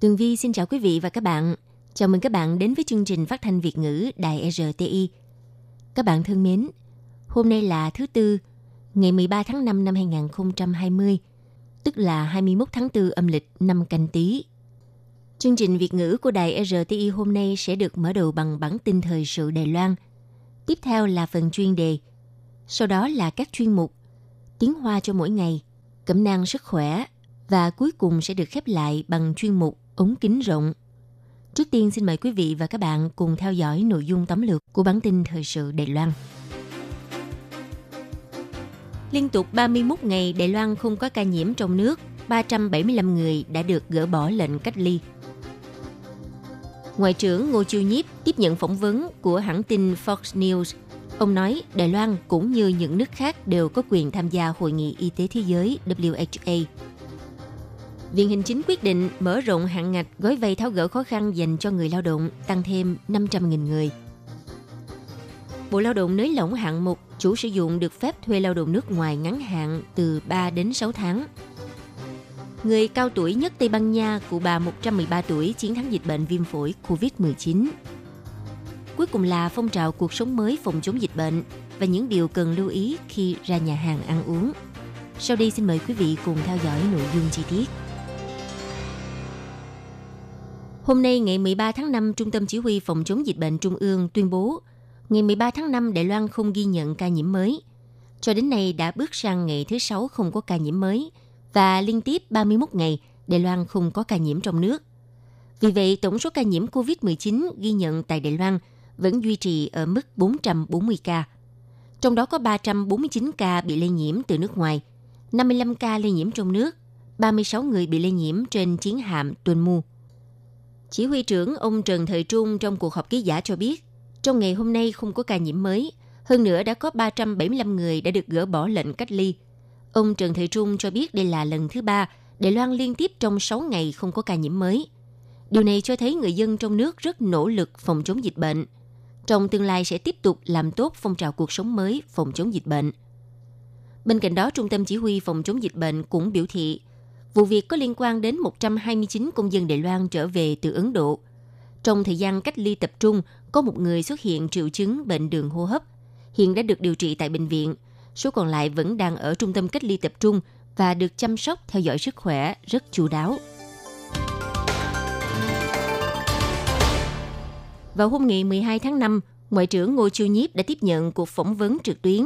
Tường Vi xin chào quý vị và các bạn. Chào mừng các bạn đến với chương trình phát thanh Việt ngữ Đài RTI. Các bạn thân mến, hôm nay là thứ Tư, ngày 13 tháng 5 năm 2020, tức là 21 tháng 4 âm lịch năm canh tí. Chương trình Việt ngữ của Đài RTI hôm nay sẽ được mở đầu bằng bản tin thời sự Đài Loan. Tiếp theo là phần chuyên đề, sau đó là các chuyên mục Tiếng Hoa cho mỗi ngày, Cẩm nang sức khỏe và cuối cùng sẽ được khép lại bằng chuyên mục ống kính rộng. Trước tiên xin mời quý vị và các bạn cùng theo dõi nội dung tóm lược của bản tin thời sự Đài Loan. Liên tục 31 ngày Đài Loan không có ca nhiễm trong nước, 375 người đã được gỡ bỏ lệnh cách ly. Ngoại trưởng Ngô Chiêu Nhiếp tiếp nhận phỏng vấn của hãng tin Fox News. Ông nói Đài Loan cũng như những nước khác đều có quyền tham gia Hội nghị Y tế Thế giới WHA Viện Hành Chính quyết định mở rộng hạn ngạch gói vay tháo gỡ khó khăn dành cho người lao động tăng thêm 500.000 người. Bộ Lao động nới lỏng hạng mục chủ sử dụng được phép thuê lao động nước ngoài ngắn hạn từ 3 đến 6 tháng. Người cao tuổi nhất Tây Ban Nha, cụ bà 113 tuổi chiến thắng dịch bệnh viêm phổi COVID-19. Cuối cùng là phong trào cuộc sống mới phòng chống dịch bệnh và những điều cần lưu ý khi ra nhà hàng ăn uống. Sau đây xin mời quý vị cùng theo dõi nội dung chi tiết. Hôm nay ngày 13 tháng 5, Trung tâm Chỉ huy Phòng chống dịch bệnh Trung ương tuyên bố ngày 13 tháng 5 Đài Loan không ghi nhận ca nhiễm mới. Cho đến nay đã bước sang ngày thứ 6 không có ca nhiễm mới và liên tiếp 31 ngày Đài Loan không có ca nhiễm trong nước. Vì vậy, tổng số ca nhiễm COVID-19 ghi nhận tại Đài Loan vẫn duy trì ở mức 440 ca. Trong đó có 349 ca bị lây nhiễm từ nước ngoài, 55 ca lây nhiễm trong nước, 36 người bị lây nhiễm trên chiến hạm Tuần Mu. Chỉ huy trưởng ông Trần Thời Trung trong cuộc họp ký giả cho biết, trong ngày hôm nay không có ca nhiễm mới, hơn nữa đã có 375 người đã được gỡ bỏ lệnh cách ly. Ông Trần Thời Trung cho biết đây là lần thứ ba Đài Loan liên tiếp trong 6 ngày không có ca nhiễm mới. Điều này cho thấy người dân trong nước rất nỗ lực phòng chống dịch bệnh. Trong tương lai sẽ tiếp tục làm tốt phong trào cuộc sống mới phòng chống dịch bệnh. Bên cạnh đó, Trung tâm Chỉ huy Phòng chống dịch bệnh cũng biểu thị vụ việc có liên quan đến 129 công dân Đài Loan trở về từ Ấn Độ. Trong thời gian cách ly tập trung, có một người xuất hiện triệu chứng bệnh đường hô hấp, hiện đã được điều trị tại bệnh viện. Số còn lại vẫn đang ở trung tâm cách ly tập trung và được chăm sóc theo dõi sức khỏe rất chu đáo. Vào hôm ngày 12 tháng 5, Ngoại trưởng Ngô Chiêu Nhiếp đã tiếp nhận cuộc phỏng vấn trực tuyến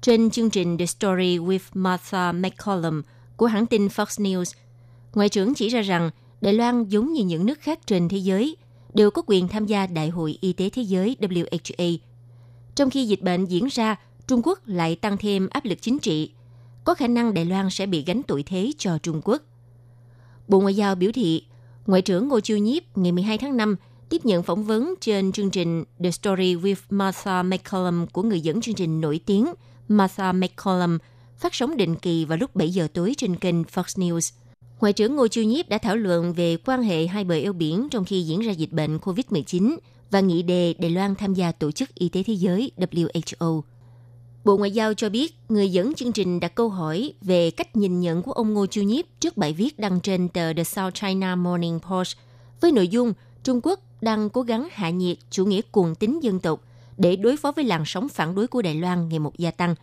trên chương trình The Story with Martha McCollum của hãng tin Fox News. Ngoại trưởng chỉ ra rằng Đài Loan giống như những nước khác trên thế giới đều có quyền tham gia Đại hội Y tế Thế giới WHA. Trong khi dịch bệnh diễn ra, Trung Quốc lại tăng thêm áp lực chính trị. Có khả năng Đài Loan sẽ bị gánh tội thế cho Trung Quốc. Bộ Ngoại giao biểu thị, Ngoại trưởng Ngô Chiêu Nhiếp ngày 12 tháng 5 tiếp nhận phỏng vấn trên chương trình The Story with Martha McCollum của người dẫn chương trình nổi tiếng Martha McCollum phát sóng định kỳ vào lúc 7 giờ tối trên kênh Fox News. Ngoại trưởng Ngô Chiêu Nhiếp đã thảo luận về quan hệ hai bờ eo biển trong khi diễn ra dịch bệnh COVID-19 và nghị đề Đài Loan tham gia Tổ chức Y tế Thế giới WHO. Bộ Ngoại giao cho biết, người dẫn chương trình đặt câu hỏi về cách nhìn nhận của ông Ngô Chiêu Nhiếp trước bài viết đăng trên tờ The South China Morning Post với nội dung Trung Quốc đang cố gắng hạ nhiệt chủ nghĩa cuồng tín dân tộc để đối phó với làn sóng phản đối của Đài Loan ngày một gia tăng.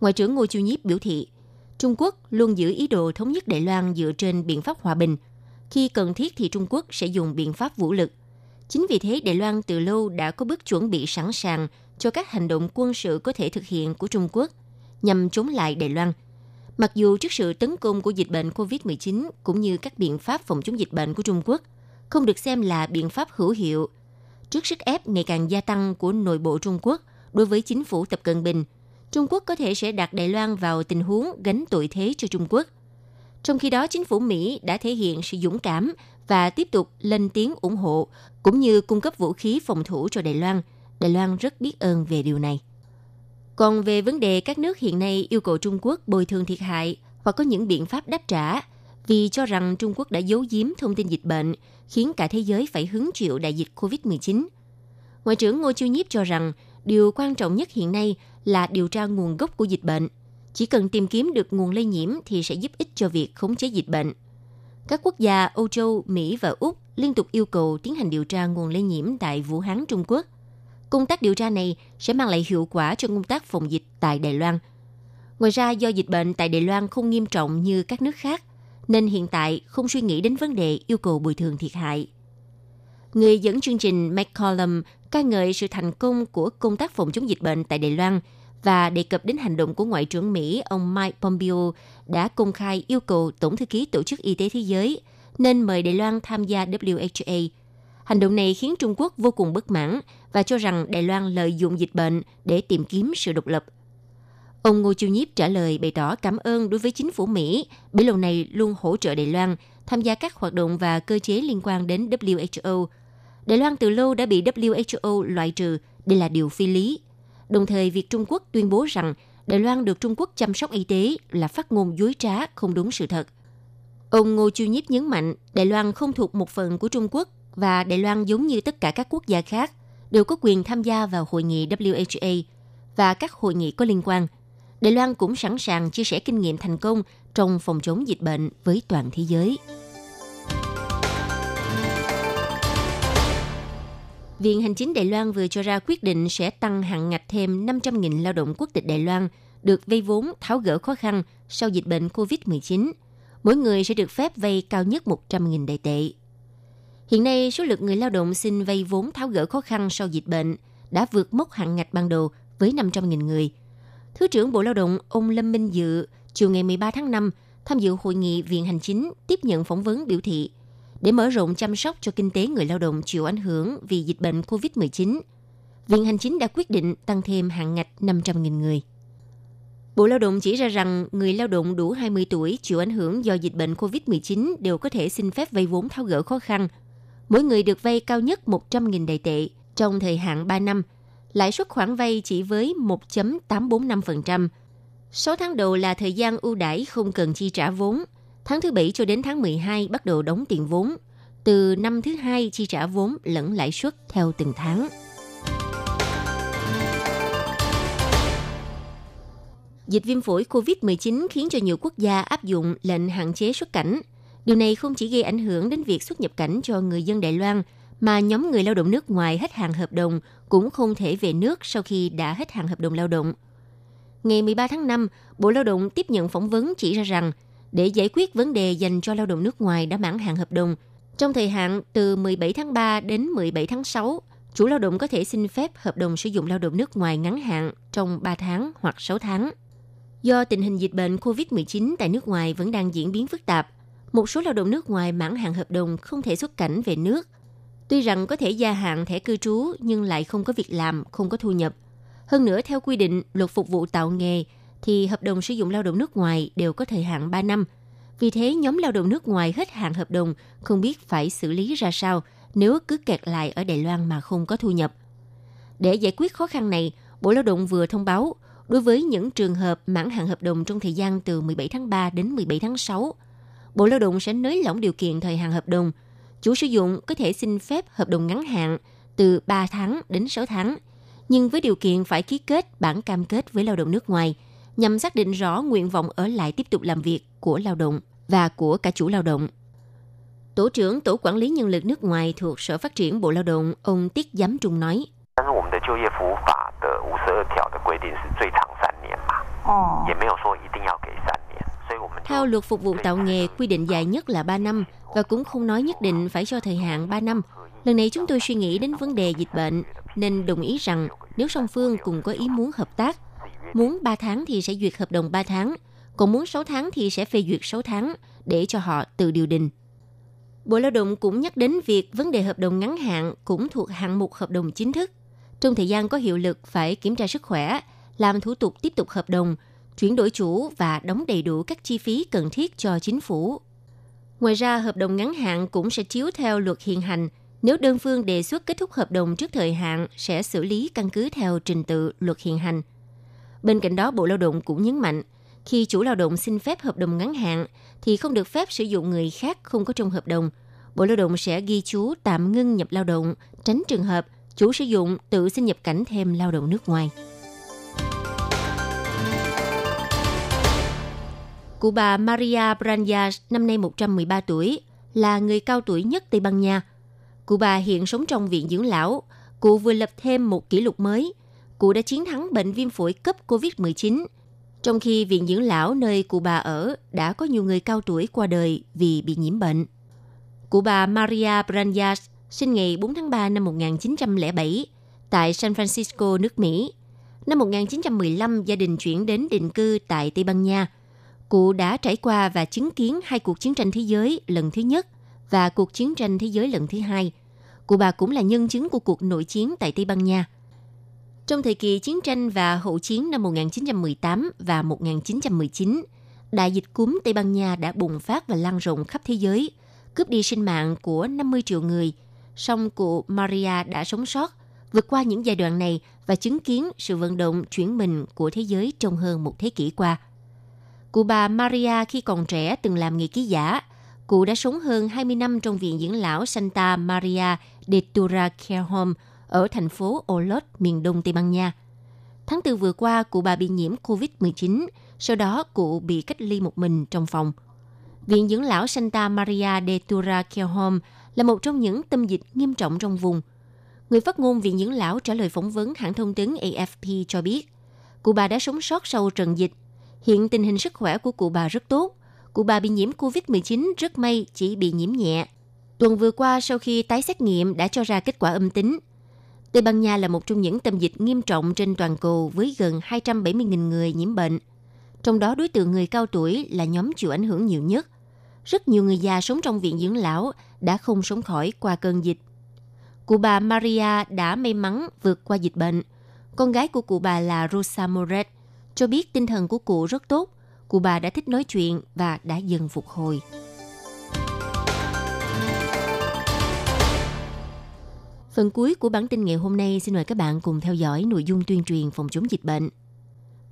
Ngoại trưởng Ngô Chiêu Nhiếp biểu thị, Trung Quốc luôn giữ ý đồ thống nhất Đài Loan dựa trên biện pháp hòa bình. Khi cần thiết thì Trung Quốc sẽ dùng biện pháp vũ lực. Chính vì thế Đài Loan từ lâu đã có bước chuẩn bị sẵn sàng cho các hành động quân sự có thể thực hiện của Trung Quốc nhằm chống lại Đài Loan. Mặc dù trước sự tấn công của dịch bệnh COVID-19 cũng như các biện pháp phòng chống dịch bệnh của Trung Quốc không được xem là biện pháp hữu hiệu, trước sức ép ngày càng gia tăng của nội bộ Trung Quốc đối với chính phủ Tập Cận Bình, Trung Quốc có thể sẽ đặt Đài Loan vào tình huống gánh tội thế cho Trung Quốc. Trong khi đó, chính phủ Mỹ đã thể hiện sự dũng cảm và tiếp tục lên tiếng ủng hộ cũng như cung cấp vũ khí phòng thủ cho Đài Loan. Đài Loan rất biết ơn về điều này. Còn về vấn đề các nước hiện nay yêu cầu Trung Quốc bồi thường thiệt hại hoặc có những biện pháp đáp trả vì cho rằng Trung Quốc đã giấu giếm thông tin dịch bệnh, khiến cả thế giới phải hứng chịu đại dịch COVID-19. Ngoại trưởng Ngô Chiêu Nhiếp cho rằng điều quan trọng nhất hiện nay là điều tra nguồn gốc của dịch bệnh. Chỉ cần tìm kiếm được nguồn lây nhiễm thì sẽ giúp ích cho việc khống chế dịch bệnh. Các quốc gia Âu Châu, Mỹ và Úc liên tục yêu cầu tiến hành điều tra nguồn lây nhiễm tại Vũ Hán, Trung Quốc. Công tác điều tra này sẽ mang lại hiệu quả cho công tác phòng dịch tại Đài Loan. Ngoài ra, do dịch bệnh tại Đài Loan không nghiêm trọng như các nước khác, nên hiện tại không suy nghĩ đến vấn đề yêu cầu bồi thường thiệt hại. Người dẫn chương trình McCollum ca ngợi sự thành công của công tác phòng chống dịch bệnh tại Đài Loan và đề cập đến hành động của Ngoại trưởng Mỹ, ông Mike Pompeo, đã công khai yêu cầu Tổng thư ký Tổ chức Y tế Thế giới nên mời Đài Loan tham gia WHO. Hành động này khiến Trung Quốc vô cùng bất mãn và cho rằng Đài Loan lợi dụng dịch bệnh để tìm kiếm sự độc lập. Ông Ngô Chiêu Nhiếp trả lời bày tỏ cảm ơn đối với chính phủ Mỹ bởi lâu này luôn hỗ trợ Đài Loan tham gia các hoạt động và cơ chế liên quan đến WHO. Đài Loan từ lâu đã bị WHO loại trừ, đây là điều phi lý. Đồng thời, việc Trung Quốc tuyên bố rằng Đài Loan được Trung Quốc chăm sóc y tế là phát ngôn dối trá, không đúng sự thật. Ông Ngô Chiêu Nhiếp nhấn mạnh Đài Loan không thuộc một phần của Trung Quốc và Đài Loan giống như tất cả các quốc gia khác đều có quyền tham gia vào hội nghị WHO và các hội nghị có liên quan – Đài Loan cũng sẵn sàng chia sẻ kinh nghiệm thành công trong phòng chống dịch bệnh với toàn thế giới. Viện Hành chính Đài Loan vừa cho ra quyết định sẽ tăng hạn ngạch thêm 500.000 lao động quốc tịch Đài Loan được vay vốn tháo gỡ khó khăn sau dịch bệnh COVID-19. Mỗi người sẽ được phép vay cao nhất 100.000 đại tệ. Hiện nay, số lượng người lao động xin vay vốn tháo gỡ khó khăn sau dịch bệnh đã vượt mốc hạn ngạch ban đầu với 500.000 người – Thứ trưởng Bộ Lao động ông Lâm Minh Dự chiều ngày 13 tháng 5 tham dự hội nghị Viện Hành Chính tiếp nhận phỏng vấn biểu thị để mở rộng chăm sóc cho kinh tế người lao động chịu ảnh hưởng vì dịch bệnh COVID-19. Viện Hành Chính đã quyết định tăng thêm hạn ngạch 500.000 người. Bộ Lao động chỉ ra rằng người lao động đủ 20 tuổi chịu ảnh hưởng do dịch bệnh COVID-19 đều có thể xin phép vay vốn tháo gỡ khó khăn. Mỗi người được vay cao nhất 100.000 đại tệ trong thời hạn 3 năm – lãi suất khoản vay chỉ với 1.845%. 6 tháng đầu là thời gian ưu đãi không cần chi trả vốn. Tháng thứ bảy cho đến tháng 12 bắt đầu đóng tiền vốn. Từ năm thứ hai chi trả vốn lẫn lãi suất theo từng tháng. Dịch viêm phổi COVID-19 khiến cho nhiều quốc gia áp dụng lệnh hạn chế xuất cảnh. Điều này không chỉ gây ảnh hưởng đến việc xuất nhập cảnh cho người dân Đài Loan – mà nhóm người lao động nước ngoài hết hạn hợp đồng cũng không thể về nước sau khi đã hết hạn hợp đồng lao động. Ngày 13 tháng 5, Bộ Lao động tiếp nhận phỏng vấn chỉ ra rằng để giải quyết vấn đề dành cho lao động nước ngoài đã mãn hạn hợp đồng, trong thời hạn từ 17 tháng 3 đến 17 tháng 6, chủ lao động có thể xin phép hợp đồng sử dụng lao động nước ngoài ngắn hạn trong 3 tháng hoặc 6 tháng. Do tình hình dịch bệnh COVID-19 tại nước ngoài vẫn đang diễn biến phức tạp, một số lao động nước ngoài mãn hạn hợp đồng không thể xuất cảnh về nước Tuy rằng có thể gia hạn thẻ cư trú nhưng lại không có việc làm, không có thu nhập. Hơn nữa, theo quy định luật phục vụ tạo nghề, thì hợp đồng sử dụng lao động nước ngoài đều có thời hạn 3 năm. Vì thế, nhóm lao động nước ngoài hết hạn hợp đồng không biết phải xử lý ra sao nếu cứ kẹt lại ở Đài Loan mà không có thu nhập. Để giải quyết khó khăn này, Bộ Lao động vừa thông báo đối với những trường hợp mãn hạn hợp đồng trong thời gian từ 17 tháng 3 đến 17 tháng 6, Bộ Lao động sẽ nới lỏng điều kiện thời hạn hợp đồng – chủ sử dụng có thể xin phép hợp đồng ngắn hạn từ 3 tháng đến 6 tháng, nhưng với điều kiện phải ký kết bản cam kết với lao động nước ngoài nhằm xác định rõ nguyện vọng ở lại tiếp tục làm việc của lao động và của cả chủ lao động. Tổ trưởng Tổ quản lý nhân lực nước ngoài thuộc Sở Phát triển Bộ Lao động, ông Tiết Giám Trung nói. Theo luật phục vụ tạo nghề, quy định dài nhất là 3 năm và cũng không nói nhất định phải cho thời hạn 3 năm. Lần này chúng tôi suy nghĩ đến vấn đề dịch bệnh, nên đồng ý rằng nếu song phương cùng có ý muốn hợp tác, muốn 3 tháng thì sẽ duyệt hợp đồng 3 tháng, còn muốn 6 tháng thì sẽ phê duyệt 6 tháng để cho họ tự điều đình. Bộ Lao động cũng nhắc đến việc vấn đề hợp đồng ngắn hạn cũng thuộc hạng mục hợp đồng chính thức. Trong thời gian có hiệu lực phải kiểm tra sức khỏe, làm thủ tục tiếp tục hợp đồng, chuyển đổi chủ và đóng đầy đủ các chi phí cần thiết cho chính phủ. Ngoài ra, hợp đồng ngắn hạn cũng sẽ chiếu theo luật hiện hành. Nếu đơn phương đề xuất kết thúc hợp đồng trước thời hạn, sẽ xử lý căn cứ theo trình tự luật hiện hành. Bên cạnh đó, Bộ Lao động cũng nhấn mạnh, khi chủ lao động xin phép hợp đồng ngắn hạn thì không được phép sử dụng người khác không có trong hợp đồng. Bộ Lao động sẽ ghi chú tạm ngưng nhập lao động, tránh trường hợp chủ sử dụng tự xin nhập cảnh thêm lao động nước ngoài. Cụ bà Maria Branyas, năm nay 113 tuổi, là người cao tuổi nhất Tây Ban Nha. Cụ bà hiện sống trong viện dưỡng lão. Cụ vừa lập thêm một kỷ lục mới. Cụ đã chiến thắng bệnh viêm phổi cấp COVID-19. Trong khi viện dưỡng lão nơi cụ bà ở đã có nhiều người cao tuổi qua đời vì bị nhiễm bệnh. Cụ bà Maria Branyas sinh ngày 4 tháng 3 năm 1907 tại San Francisco, nước Mỹ. Năm 1915, gia đình chuyển đến định cư tại Tây Ban Nha – Cụ đã trải qua và chứng kiến hai cuộc chiến tranh thế giới lần thứ nhất và cuộc chiến tranh thế giới lần thứ hai. Cụ bà cũng là nhân chứng của cuộc nội chiến tại Tây Ban Nha. Trong thời kỳ chiến tranh và hậu chiến năm 1918 và 1919, đại dịch cúm Tây Ban Nha đã bùng phát và lan rộng khắp thế giới, cướp đi sinh mạng của 50 triệu người. Song cụ Maria đã sống sót, vượt qua những giai đoạn này và chứng kiến sự vận động chuyển mình của thế giới trong hơn một thế kỷ qua – Cụ bà Maria khi còn trẻ từng làm nghề ký giả. Cụ đã sống hơn 20 năm trong viện dưỡng lão Santa Maria de Tura Care Home ở thành phố Olot, miền đông Tây Ban Nha. Tháng 4 vừa qua, cụ bà bị nhiễm COVID-19, sau đó cụ bị cách ly một mình trong phòng. Viện dưỡng lão Santa Maria de Tura Home là một trong những tâm dịch nghiêm trọng trong vùng. Người phát ngôn Viện dưỡng lão trả lời phỏng vấn hãng thông tấn AFP cho biết, cụ bà đã sống sót sau trận dịch Hiện tình hình sức khỏe của cụ bà rất tốt. Cụ bà bị nhiễm COVID-19 rất may chỉ bị nhiễm nhẹ. Tuần vừa qua sau khi tái xét nghiệm đã cho ra kết quả âm tính. Tây Ban Nha là một trong những tâm dịch nghiêm trọng trên toàn cầu với gần 270.000 người nhiễm bệnh. Trong đó, đối tượng người cao tuổi là nhóm chịu ảnh hưởng nhiều nhất. Rất nhiều người già sống trong viện dưỡng lão đã không sống khỏi qua cơn dịch. Cụ bà Maria đã may mắn vượt qua dịch bệnh. Con gái của cụ bà là Rosa Moret cho biết tinh thần của cụ rất tốt. Cụ bà đã thích nói chuyện và đã dần phục hồi. Phần cuối của bản tin ngày hôm nay xin mời các bạn cùng theo dõi nội dung tuyên truyền phòng chống dịch bệnh.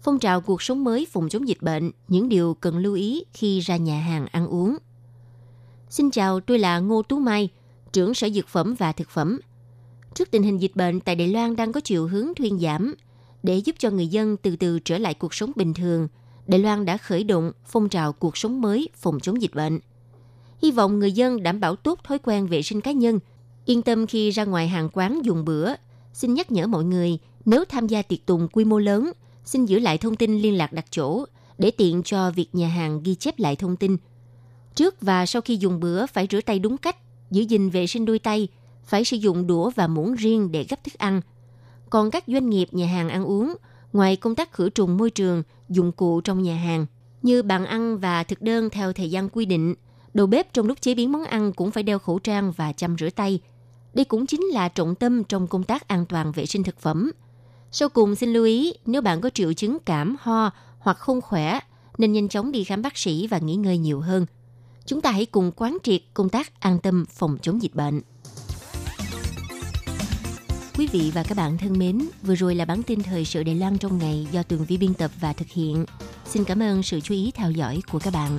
Phong trào cuộc sống mới phòng chống dịch bệnh, những điều cần lưu ý khi ra nhà hàng ăn uống. Xin chào, tôi là Ngô Tú Mai, trưởng Sở Dược phẩm và Thực phẩm. Trước tình hình dịch bệnh tại Đài Loan đang có chiều hướng thuyên giảm, để giúp cho người dân từ từ trở lại cuộc sống bình thường, Đài Loan đã khởi động phong trào cuộc sống mới phòng chống dịch bệnh. Hy vọng người dân đảm bảo tốt thói quen vệ sinh cá nhân, yên tâm khi ra ngoài hàng quán dùng bữa. Xin nhắc nhở mọi người, nếu tham gia tiệc tùng quy mô lớn, xin giữ lại thông tin liên lạc đặt chỗ để tiện cho việc nhà hàng ghi chép lại thông tin. Trước và sau khi dùng bữa phải rửa tay đúng cách, giữ gìn vệ sinh đôi tay, phải sử dụng đũa và muỗng riêng để gấp thức ăn – còn các doanh nghiệp nhà hàng ăn uống, ngoài công tác khử trùng môi trường, dụng cụ trong nhà hàng, như bàn ăn và thực đơn theo thời gian quy định, đầu bếp trong lúc chế biến món ăn cũng phải đeo khẩu trang và chăm rửa tay. Đây cũng chính là trọng tâm trong công tác an toàn vệ sinh thực phẩm. Sau cùng xin lưu ý, nếu bạn có triệu chứng cảm, ho hoặc không khỏe, nên nhanh chóng đi khám bác sĩ và nghỉ ngơi nhiều hơn. Chúng ta hãy cùng quán triệt công tác an tâm phòng chống dịch bệnh. Quý vị và các bạn thân mến, vừa rồi là bản tin thời sự Đài Loan trong ngày do Tường Vi biên tập và thực hiện. Xin cảm ơn sự chú ý theo dõi của các bạn.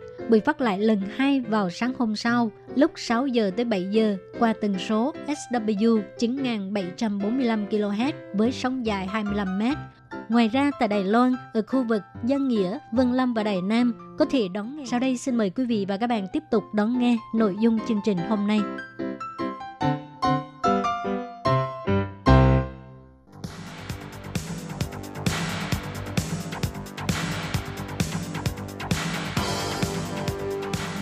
bị phát lại lần hai vào sáng hôm sau lúc 6 giờ tới 7 giờ qua tần số SW 9745 kHz với sóng dài 25 m Ngoài ra tại Đài Loan, ở khu vực Giang Nghĩa, Vân Lâm và Đài Nam có thể đón nghe. Sau đây xin mời quý vị và các bạn tiếp tục đón nghe nội dung chương trình hôm nay.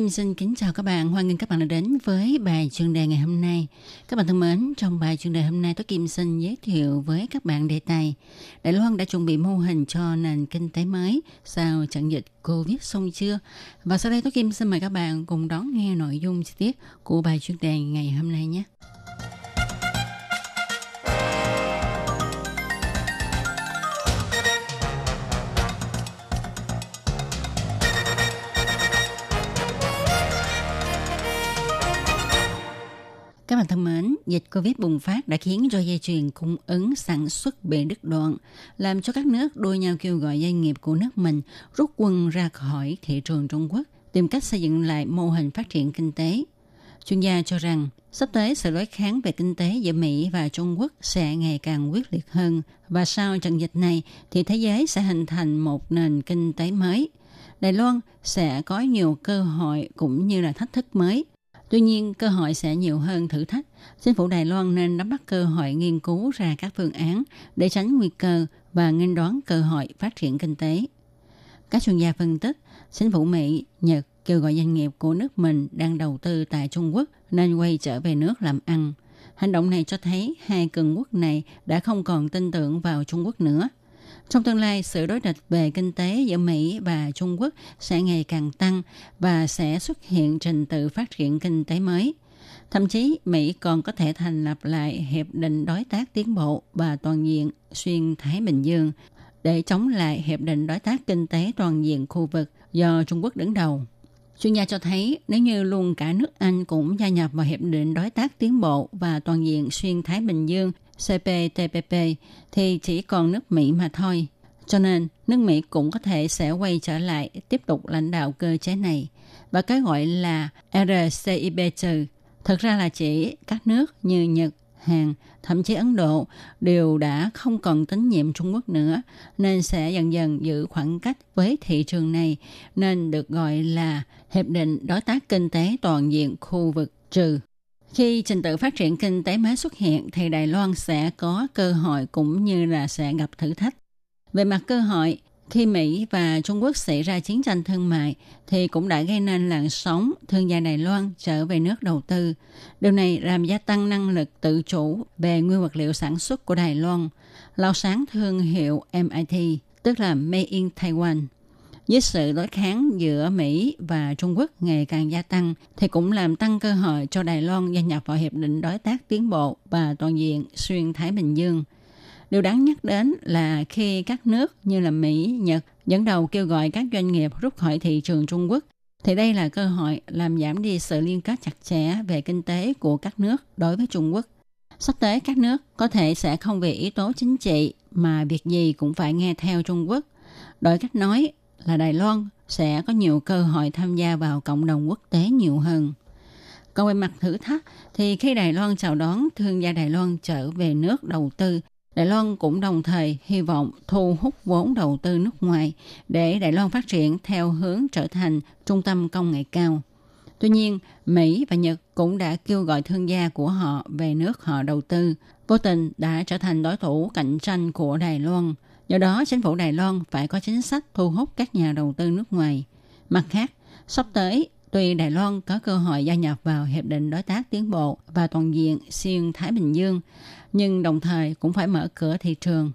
Kim xin kính chào các bạn. Hoan nghênh các bạn đã đến với bài chuyên đề ngày hôm nay. Các bạn thân mến, trong bài chuyên đề hôm nay tôi Kim xin giới thiệu với các bạn đề tài Đài Loan đã chuẩn bị mô hình cho nền kinh tế mới sau trận dịch Covid xong chưa? Và sau đây tôi Kim xin mời các bạn cùng đón nghe nội dung chi tiết của bài chuyên đề ngày hôm nay nhé. Dịch Covid bùng phát đã khiến cho dây chuyền cung ứng sản xuất bị đứt đoạn, làm cho các nước đua nhau kêu gọi doanh nghiệp của nước mình rút quân ra khỏi thị trường Trung Quốc, tìm cách xây dựng lại mô hình phát triển kinh tế. Chuyên gia cho rằng, sắp tới sự đối kháng về kinh tế giữa Mỹ và Trung Quốc sẽ ngày càng quyết liệt hơn và sau trận dịch này thì thế giới sẽ hình thành một nền kinh tế mới. Đài Loan sẽ có nhiều cơ hội cũng như là thách thức mới – Tuy nhiên, cơ hội sẽ nhiều hơn thử thách. Chính phủ Đài Loan nên nắm bắt cơ hội nghiên cứu ra các phương án để tránh nguy cơ và nghênh đoán cơ hội phát triển kinh tế. Các chuyên gia phân tích, chính phủ Mỹ, Nhật kêu gọi doanh nghiệp của nước mình đang đầu tư tại Trung Quốc nên quay trở về nước làm ăn. Hành động này cho thấy hai cường quốc này đã không còn tin tưởng vào Trung Quốc nữa – trong tương lai, sự đối địch về kinh tế giữa Mỹ và Trung Quốc sẽ ngày càng tăng và sẽ xuất hiện trình tự phát triển kinh tế mới. Thậm chí, Mỹ còn có thể thành lập lại Hiệp định Đối tác Tiến bộ và Toàn diện xuyên Thái Bình Dương để chống lại Hiệp định Đối tác Kinh tế Toàn diện khu vực do Trung Quốc đứng đầu. Chuyên gia cho thấy nếu như luôn cả nước Anh cũng gia nhập vào Hiệp định Đối tác Tiến bộ và Toàn diện xuyên Thái Bình Dương CPTPP thì chỉ còn nước Mỹ mà thôi. Cho nên, nước Mỹ cũng có thể sẽ quay trở lại tiếp tục lãnh đạo cơ chế này. Và cái gọi là RCEP trừ thực ra là chỉ các nước như Nhật, Hàn, thậm chí Ấn Độ đều đã không còn tín nhiệm Trung Quốc nữa, nên sẽ dần dần giữ khoảng cách với thị trường này, nên được gọi là Hiệp định Đối tác Kinh tế Toàn diện khu vực trừ. Khi trình tự phát triển kinh tế mới xuất hiện thì Đài Loan sẽ có cơ hội cũng như là sẽ gặp thử thách. Về mặt cơ hội, khi Mỹ và Trung Quốc xảy ra chiến tranh thương mại thì cũng đã gây nên làn sóng thương gia Đài Loan trở về nước đầu tư. Điều này làm gia tăng năng lực tự chủ về nguyên vật liệu sản xuất của Đài Loan, lao sáng thương hiệu MIT, tức là Made in Taiwan. Với sự đối kháng giữa Mỹ và Trung Quốc ngày càng gia tăng thì cũng làm tăng cơ hội cho Đài Loan gia nhập vào Hiệp định Đối tác Tiến bộ và Toàn diện Xuyên Thái Bình Dương. Điều đáng nhắc đến là khi các nước như là Mỹ, Nhật dẫn đầu kêu gọi các doanh nghiệp rút khỏi thị trường Trung Quốc, thì đây là cơ hội làm giảm đi sự liên kết chặt chẽ về kinh tế của các nước đối với Trung Quốc. Sắp tới các nước có thể sẽ không vì yếu tố chính trị mà việc gì cũng phải nghe theo Trung Quốc. Đổi cách nói là Đài Loan sẽ có nhiều cơ hội tham gia vào cộng đồng quốc tế nhiều hơn. Còn về mặt thử thách thì khi Đài Loan chào đón thương gia Đài Loan trở về nước đầu tư, Đài Loan cũng đồng thời hy vọng thu hút vốn đầu tư nước ngoài để Đài Loan phát triển theo hướng trở thành trung tâm công nghệ cao. Tuy nhiên, Mỹ và Nhật cũng đã kêu gọi thương gia của họ về nước họ đầu tư, vô tình đã trở thành đối thủ cạnh tranh của Đài Loan – Do đó, chính phủ Đài Loan phải có chính sách thu hút các nhà đầu tư nước ngoài. Mặt khác, sắp tới, tuy Đài Loan có cơ hội gia nhập vào Hiệp định Đối tác Tiến bộ và Toàn diện xuyên Thái Bình Dương, nhưng đồng thời cũng phải mở cửa thị trường.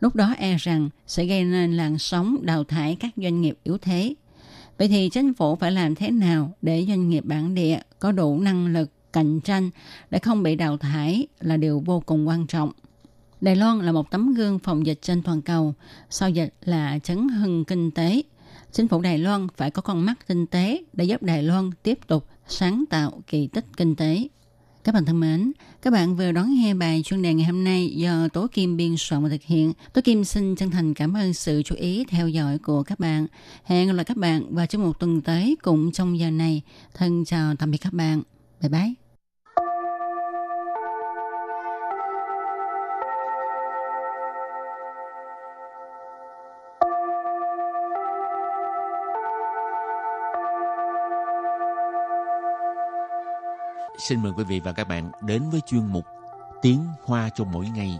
Lúc đó e rằng sẽ gây nên làn sóng đào thải các doanh nghiệp yếu thế. Vậy thì chính phủ phải làm thế nào để doanh nghiệp bản địa có đủ năng lực cạnh tranh để không bị đào thải là điều vô cùng quan trọng. Đài Loan là một tấm gương phòng dịch trên toàn cầu, sau dịch là chấn hưng kinh tế. Chính phủ Đài Loan phải có con mắt kinh tế để giúp Đài Loan tiếp tục sáng tạo kỳ tích kinh tế. Các bạn thân mến, các bạn vừa đón nghe bài chuyên đề ngày hôm nay do Tố Kim biên soạn và thực hiện. Tố Kim xin chân thành cảm ơn sự chú ý theo dõi của các bạn. Hẹn gặp lại các bạn vào trong một tuần tới cùng trong giờ này. Thân chào tạm biệt các bạn. Bye bye. Xin mời quý vị và các bạn đến với chuyên mục Tiếng Hoa cho mỗi ngày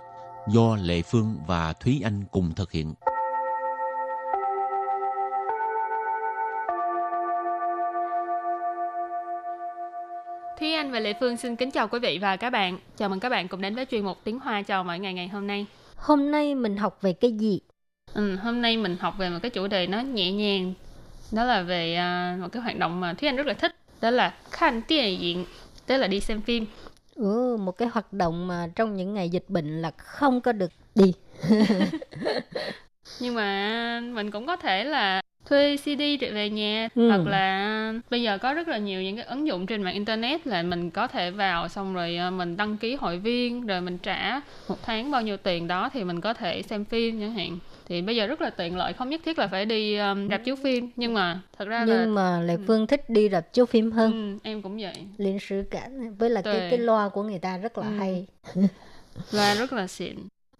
do Lệ Phương và Thúy Anh cùng thực hiện. Thúy Anh và Lệ Phương xin kính chào quý vị và các bạn. Chào mừng các bạn cùng đến với chuyên mục Tiếng Hoa chào mỗi ngày ngày hôm nay. Hôm nay mình học về cái gì? Ừ, hôm nay mình học về một cái chủ đề nó nhẹ nhàng. Đó là về uh, một cái hoạt động mà Thúy Anh rất là thích. Đó là khăn tiền diện tức là đi xem phim. Ừ, một cái hoạt động mà trong những ngày dịch bệnh là không có được đi. Nhưng mà mình cũng có thể là thuê CD về nhà ừ. hoặc là bây giờ có rất là nhiều những cái ứng dụng trên mạng internet là mình có thể vào xong rồi ờ, mình đăng ký hội viên rồi mình trả một tháng bao nhiêu tiền đó thì mình có thể xem phim chẳng hạn thì bây giờ rất là tiện lợi không nhất thiết là phải đi um, rạp chiếu phim nhưng mà thật ra nhưng là mà lệ ừ. phương thích đi rạp chiếu phim hơn ừ, em cũng vậy liên sử cảnh với là cái cái loa của người ta rất là ừ. hay loa rất là xịn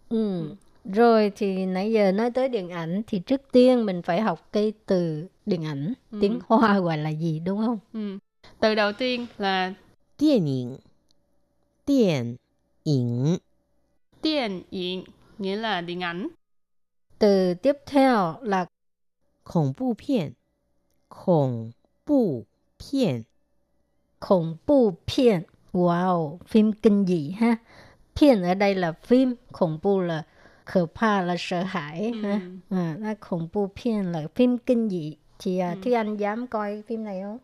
ừ. ừ rồi thì nãy giờ nói tới điện ảnh thì trước tiên mình phải học cái từ điện ảnh ừ. tiếng Hoa gọi là gì đúng không? Ừ. Từ đầu tiên là điện ảnh. Điện ảnh. Điện ảnh nghĩa là điện ảnh. Từ tiếp theo là khủng bố phiên. Khủng bố phiên. Khủng bố phiên. Wow, phim kinh dị ha. Phiên ở đây là phim, khủng bố là 可怕 là sợ hãi ừ. ha à, là khủng bố phim là phim kinh dị chị à, ừ. Thúy Anh dám coi phim này không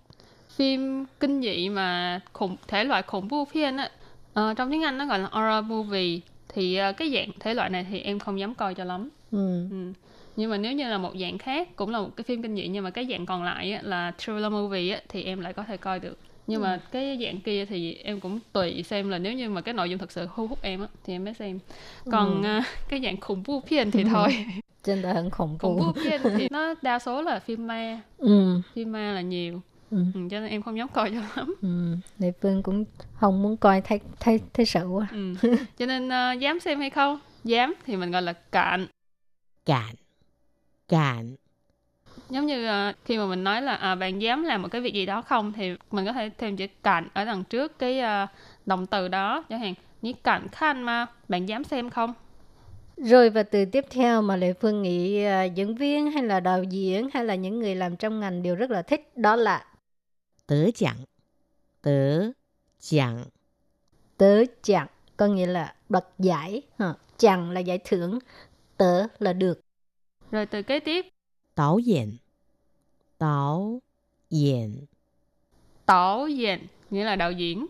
phim kinh dị mà khủng thể loại khủng bố phim á uh, trong tiếng Anh nó gọi là horror movie thì uh, cái dạng thể loại này thì em không dám coi cho lắm ừ. Ừ. nhưng mà nếu như là một dạng khác cũng là một cái phim kinh dị nhưng mà cái dạng còn lại á, là thriller movie á, thì em lại có thể coi được nhưng ừ. mà cái dạng kia thì em cũng tùy xem là nếu như mà cái nội dung thật sự thu hút em á thì em mới xem còn ừ. uh, cái dạng khủng bố phim thì thôi trên đời 很 khủng bố khủng bố phim thì nó đa số là phim ma ừ. phim ma là nhiều Ừ. ừ. cho nên em không dám coi cho lắm ừ. Lệ Phương cũng không muốn coi thấy thấy thấy sợ quá ừ. cho nên uh, dám xem hay không dám thì mình gọi là cạn cạn. Cạn. Giống như uh, khi mà mình nói là uh, bạn dám làm một cái việc gì đó không thì mình có thể thêm chữ cạnh ở đằng trước cái uh, động từ đó. Chẳng hạn như cạnh khanh mà bạn dám xem không? Rồi và từ tiếp theo mà Lệ Phương nghĩ uh, diễn viên hay là đạo diễn hay là những người làm trong ngành đều rất là thích đó là tớ chẳng. Tớ chẳng. Tớ chẳng có nghĩa là đoạt giải chẳng là giải thưởng tớ là được rồi từ kế tiếp Đạo diễn Đạo diễn Đạo diễn nghĩa là đạo diễn.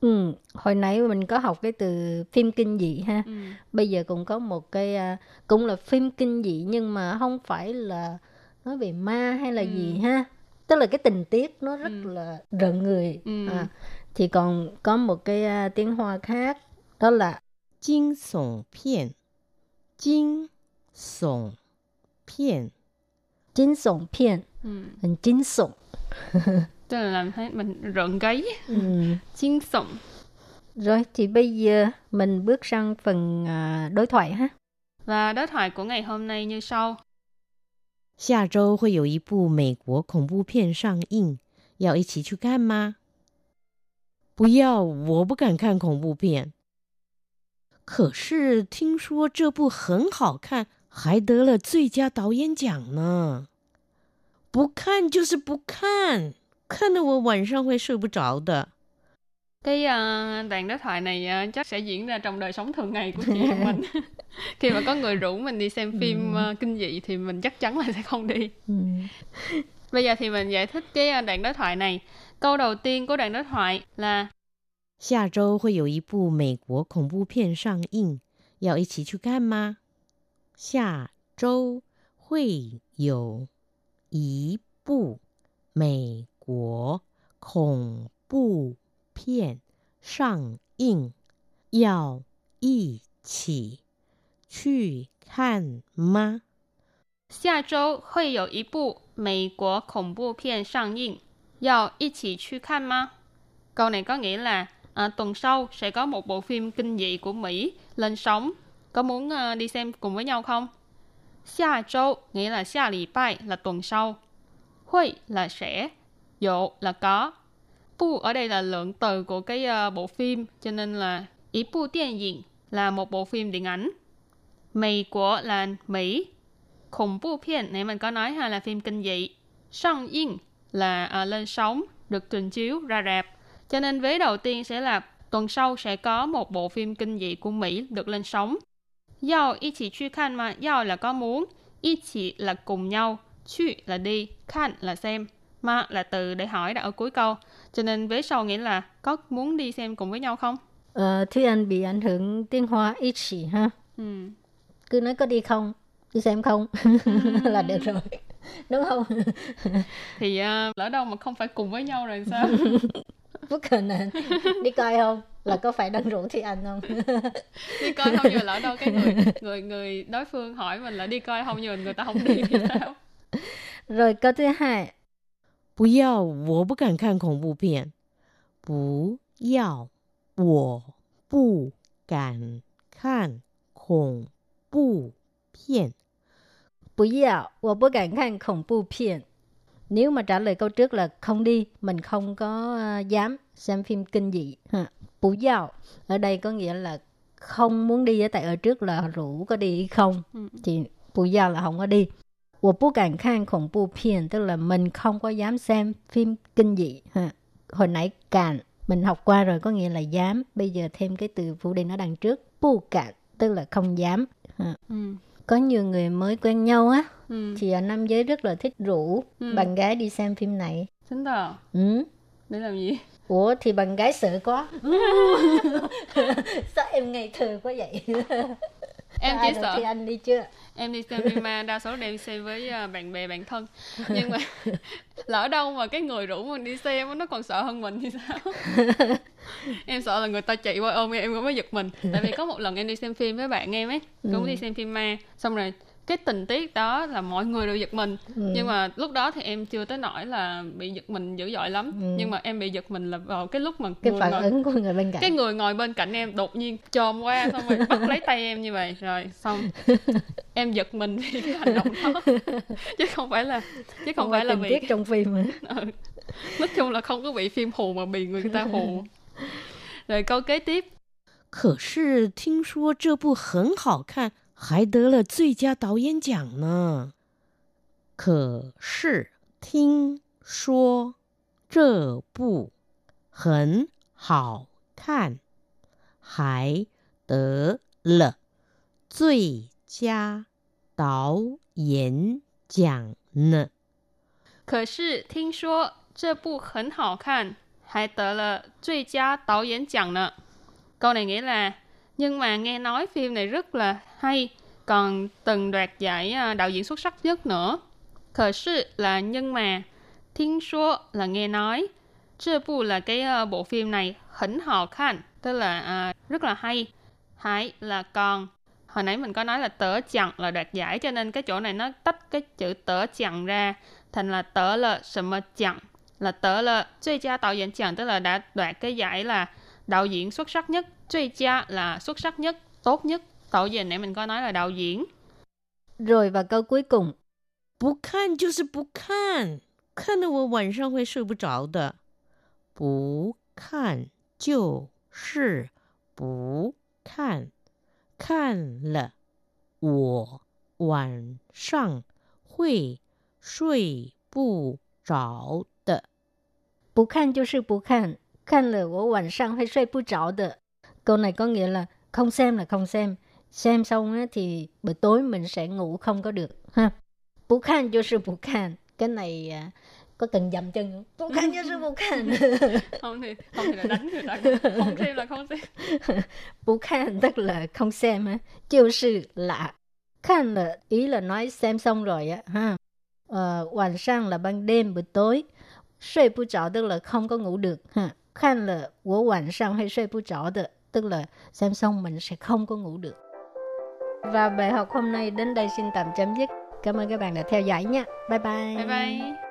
Ừ, hồi nãy mình có học cái từ phim kinh dị ha. Ừ. Bây giờ cũng có một cái à, cũng là phim kinh dị nhưng mà không phải là nói về ma hay là ừ. gì ha. Tức là cái tình tiết nó rất ừ. là rợn người. Ừ. À, thì còn có một cái uh, tiếng Hoa khác đó là kinh sủng phiền. Kinh sủng phiền. 惊悚片，嗯，很惊悚。tức là làm thấy mình rợn gáy. Ừ.惊悚. Rồi thì bây giờ mình bước sang phần uh, đối thoại ha. Và đối thoại của ngày hôm nay như sau. 下周会有一部美国恐怖片上映，要一起去看吗？不要，我不敢看恐怖片。 可是听说这部很好看，还得了最佳导演奖呢。不看就是不看，看得我晚上会睡不着的。Cái uh, đoạn đối thoại này uh, chắc sẽ diễn ra trong đời sống thường ngày của chị em mình. Khi mà có người rủ mình đi xem phim uh, kinh dị thì mình chắc chắn là sẽ không đi. Ừ. Bây giờ thì mình giải thích cái đoạn đối thoại này. Câu đầu tiên của đoạn đối thoại là 下周会有一部美国恐怖片上映，要一起去看吗？下周会有一部美国恐怖片上映，要一起去看吗？下周会有一部美国恐怖片上映，要一起去看吗？Câu này có nghĩa là à, tuần sau sẽ có một bộ phim kinh dị của Mỹ lên sóng. Có muốn uh, đi xem cùng với nhau không? Xia châu nghĩa là xia lì bài là tuần sau. Huy là sẽ. Dụ là có. Bu ở đây là lượng từ của cái uh, bộ phim cho nên là ý bu điện ảnh là một bộ phim điện ảnh. Mỹ của là Mỹ. Khủng bu phiên này mình có nói ha là phim kinh dị. Sang yên là uh, lên sóng, được trình chiếu ra rạp. Cho nên vế đầu tiên sẽ là tuần sau sẽ có một bộ phim kinh dị của Mỹ được lên sóng. Yào y chỉ truy khan mà yào là có muốn, y chỉ là cùng nhau, truy là đi, khan là xem, mà là từ để hỏi đã ở cuối câu. Cho nên vế sau nghĩa là có muốn đi xem cùng với nhau không? Ờ, Thúy Anh bị ảnh hưởng tiếng Hoa ít chỉ ha. Ừ. Cứ nói có đi không, đi xem không là được rồi đúng không thì uh, lỡ đâu mà không phải cùng với nhau rồi sao bất khả năng đi coi không là có phải đăng rủ thì anh không đi coi không nhưng lỡ đâu cái người người người đối phương hỏi mình là đi coi không nhưng người ta không đi thì sao rồi câu thứ hai 不要，我不敢看恐怖片。不要，我不敢看恐怖片。 不要, Nếu mà trả lời câu trước là không đi, mình không có ờ, dám xem phim kinh dị. Ha. Bù giao, ở đây có nghĩa là không muốn đi, tại ở trước là rủ có đi không. Ừ. Thì bù giao là không có đi. Wo bu cảnh khang khủng bu phiền, tức là mình không có dám xem phim kinh dị. Ha. Hồi nãy cạn, mình học qua rồi có nghĩa là dám. Bây giờ thêm cái từ phụ đề nó đằng trước. Bu cạn, tức là không dám. Ha. Ừ có nhiều người mới quen nhau á ừ. thì ở nam giới rất là thích rủ ừ. bạn gái đi xem phim này. Chính à ừ. Để làm gì? Ủa thì bạn gái sợ quá. Sao em ngày thơ quá vậy em chỉ sợ. thì anh đi chưa em đi xem phim ma đa số đều xem với ờ, bạn bè bạn thân. Nhưng mà lỡ đâu mà cái người rủ mình đi xem nó còn sợ hơn mình thì sao? Em sợ là người ta chạy qua ôm em em cũng mới giật mình. Tại vì có một lần em đi xem phim với bạn em ấy cũng ừ. đi xem phim ma xong rồi cái tình tiết đó là mọi người đều giật mình ừ. nhưng mà lúc đó thì em chưa tới nỗi là bị giật mình dữ dội lắm ừ. nhưng mà em bị giật mình là vào cái lúc mà cái phản ngồi, ứng của người bên cạnh cái người ngồi bên cạnh em đột nhiên chồm qua xong rồi bắt lấy tay em như vậy rồi xong em giật mình vì cái hành động đó chứ không phải là chứ không, không phải là vì tiết trong phim mà. ừ. nói chung là không có bị phim hù mà bị người ta hù rồi câu kế tiếp 可是听说这部很好看， 还得了最佳导演奖呢。可是听说这部很好看，还得了最佳导演奖呢。可是听说这部很好看，还得了最佳导演奖呢。Câu này nghĩa là nhưng mà nghe nói phim này rất là hay còn từng đoạt giải à, đạo diễn xuất sắc nhất nữa. Khởi sự là nhưng mà, thiên số là nghe nói, chưa bù là cái à, bộ phim này hỉnh họ khăn, tức là à, rất là hay. Hãy là còn, hồi nãy mình có nói là tớ chẳng là đoạt giải cho nên cái chỗ này nó tách cái chữ tớ chẳng ra thành là tớ là sầm chẳng là tớ là chơi cha tạo diễn chẳng tức là đã đoạt cái giải là đạo diễn xuất sắc nhất 最佳 là xuất sắc nhất, tốt nhất. Tạo gì nãy mình có nói là đạo diễn. Rồi và câu cuối cùng. 不看就是不看，看得我晚上会睡不着的。不看就是不看，看了我晚上会睡不着的。不看就是不看，看了我晚上会睡不着的。 Câu này có nghĩa là không xem là không xem, xem xong á, thì buổi tối mình sẽ ngủ không có được ha. Bú khan cho sư bú khan. Cái này à, có từng dầm chân không? Bú khan cho sư bú khan. không thì không thì là đánh người ta. Không xem là không xem. Bú khan tức là không xem á. Chiêu sư là khan là ý là nói xem xong rồi á ha. Ờ, uh, 晚上 là ban đêm buổi tối. Suy bu trọ tức là không có ngủ được ha. 看了我晚上会睡不着的 tức là xem xong mình sẽ không có ngủ được. Và bài học hôm nay đến đây xin tạm chấm dứt. Cảm ơn các bạn đã theo dõi nha. Bye bye. Bye bye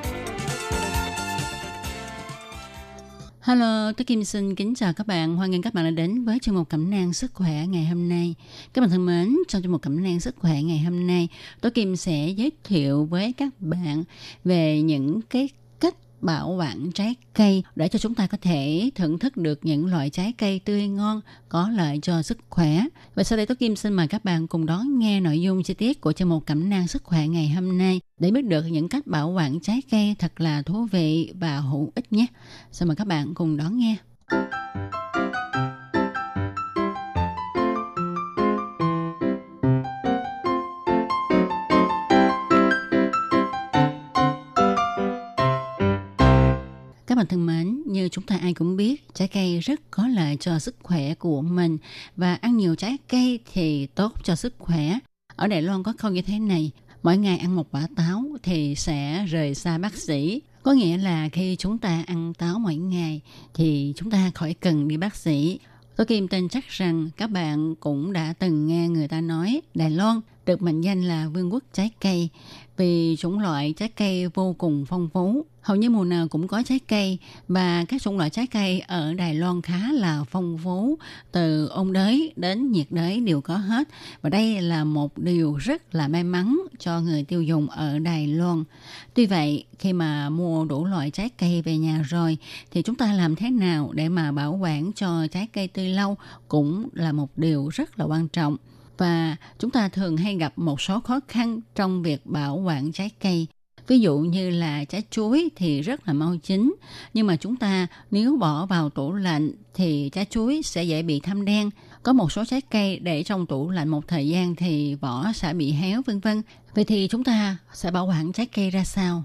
Hello, tôi Kim xin kính chào các bạn. Hoan nghênh các bạn đã đến với chương mục cẩm nang sức khỏe ngày hôm nay. Các bạn thân mến, trong chương mục cẩm nang sức khỏe ngày hôm nay, tôi Kim sẽ giới thiệu với các bạn về những cái bảo quản trái cây để cho chúng ta có thể thưởng thức được những loại trái cây tươi ngon, có lợi cho sức khỏe. Và sau đây Tố Kim xin mời các bạn cùng đón nghe nội dung chi tiết của chương mục cẩm nang sức khỏe ngày hôm nay để biết được những cách bảo quản trái cây thật là thú vị và hữu ích nhé. Xin mời các bạn cùng đón nghe. Bạn thân mến, như chúng ta ai cũng biết, trái cây rất có lợi cho sức khỏe của mình và ăn nhiều trái cây thì tốt cho sức khỏe. Ở Đài Loan có câu như thế này, mỗi ngày ăn một quả táo thì sẽ rời xa bác sĩ. Có nghĩa là khi chúng ta ăn táo mỗi ngày thì chúng ta khỏi cần đi bác sĩ. Tôi Kim tin chắc rằng các bạn cũng đã từng nghe người ta nói Đài Loan được mệnh danh là vương quốc trái cây vì chủng loại trái cây vô cùng phong phú. Hầu như mùa nào cũng có trái cây và các chủng loại trái cây ở Đài Loan khá là phong phú, từ ôn đới đến nhiệt đới đều có hết. Và đây là một điều rất là may mắn cho người tiêu dùng ở Đài Loan. Tuy vậy, khi mà mua đủ loại trái cây về nhà rồi thì chúng ta làm thế nào để mà bảo quản cho trái cây tươi lâu cũng là một điều rất là quan trọng và chúng ta thường hay gặp một số khó khăn trong việc bảo quản trái cây. Ví dụ như là trái chuối thì rất là mau chín, nhưng mà chúng ta nếu bỏ vào tủ lạnh thì trái chuối sẽ dễ bị thâm đen. Có một số trái cây để trong tủ lạnh một thời gian thì vỏ sẽ bị héo vân vân. Vậy thì chúng ta sẽ bảo quản trái cây ra sao?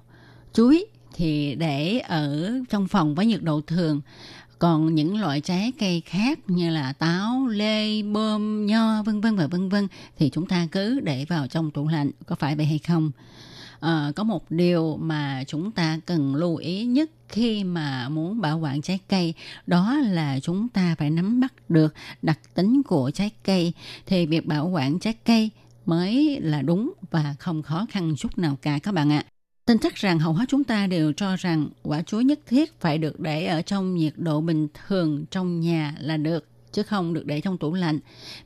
Chuối thì để ở trong phòng với nhiệt độ thường còn những loại trái cây khác như là táo, lê, bơm, nho vân vân và vân vân thì chúng ta cứ để vào trong tủ lạnh có phải vậy hay không? À, có một điều mà chúng ta cần lưu ý nhất khi mà muốn bảo quản trái cây đó là chúng ta phải nắm bắt được đặc tính của trái cây thì việc bảo quản trái cây mới là đúng và không khó khăn chút nào cả các bạn ạ. Tin chắc rằng hầu hết chúng ta đều cho rằng quả chuối nhất thiết phải được để ở trong nhiệt độ bình thường trong nhà là được, chứ không được để trong tủ lạnh.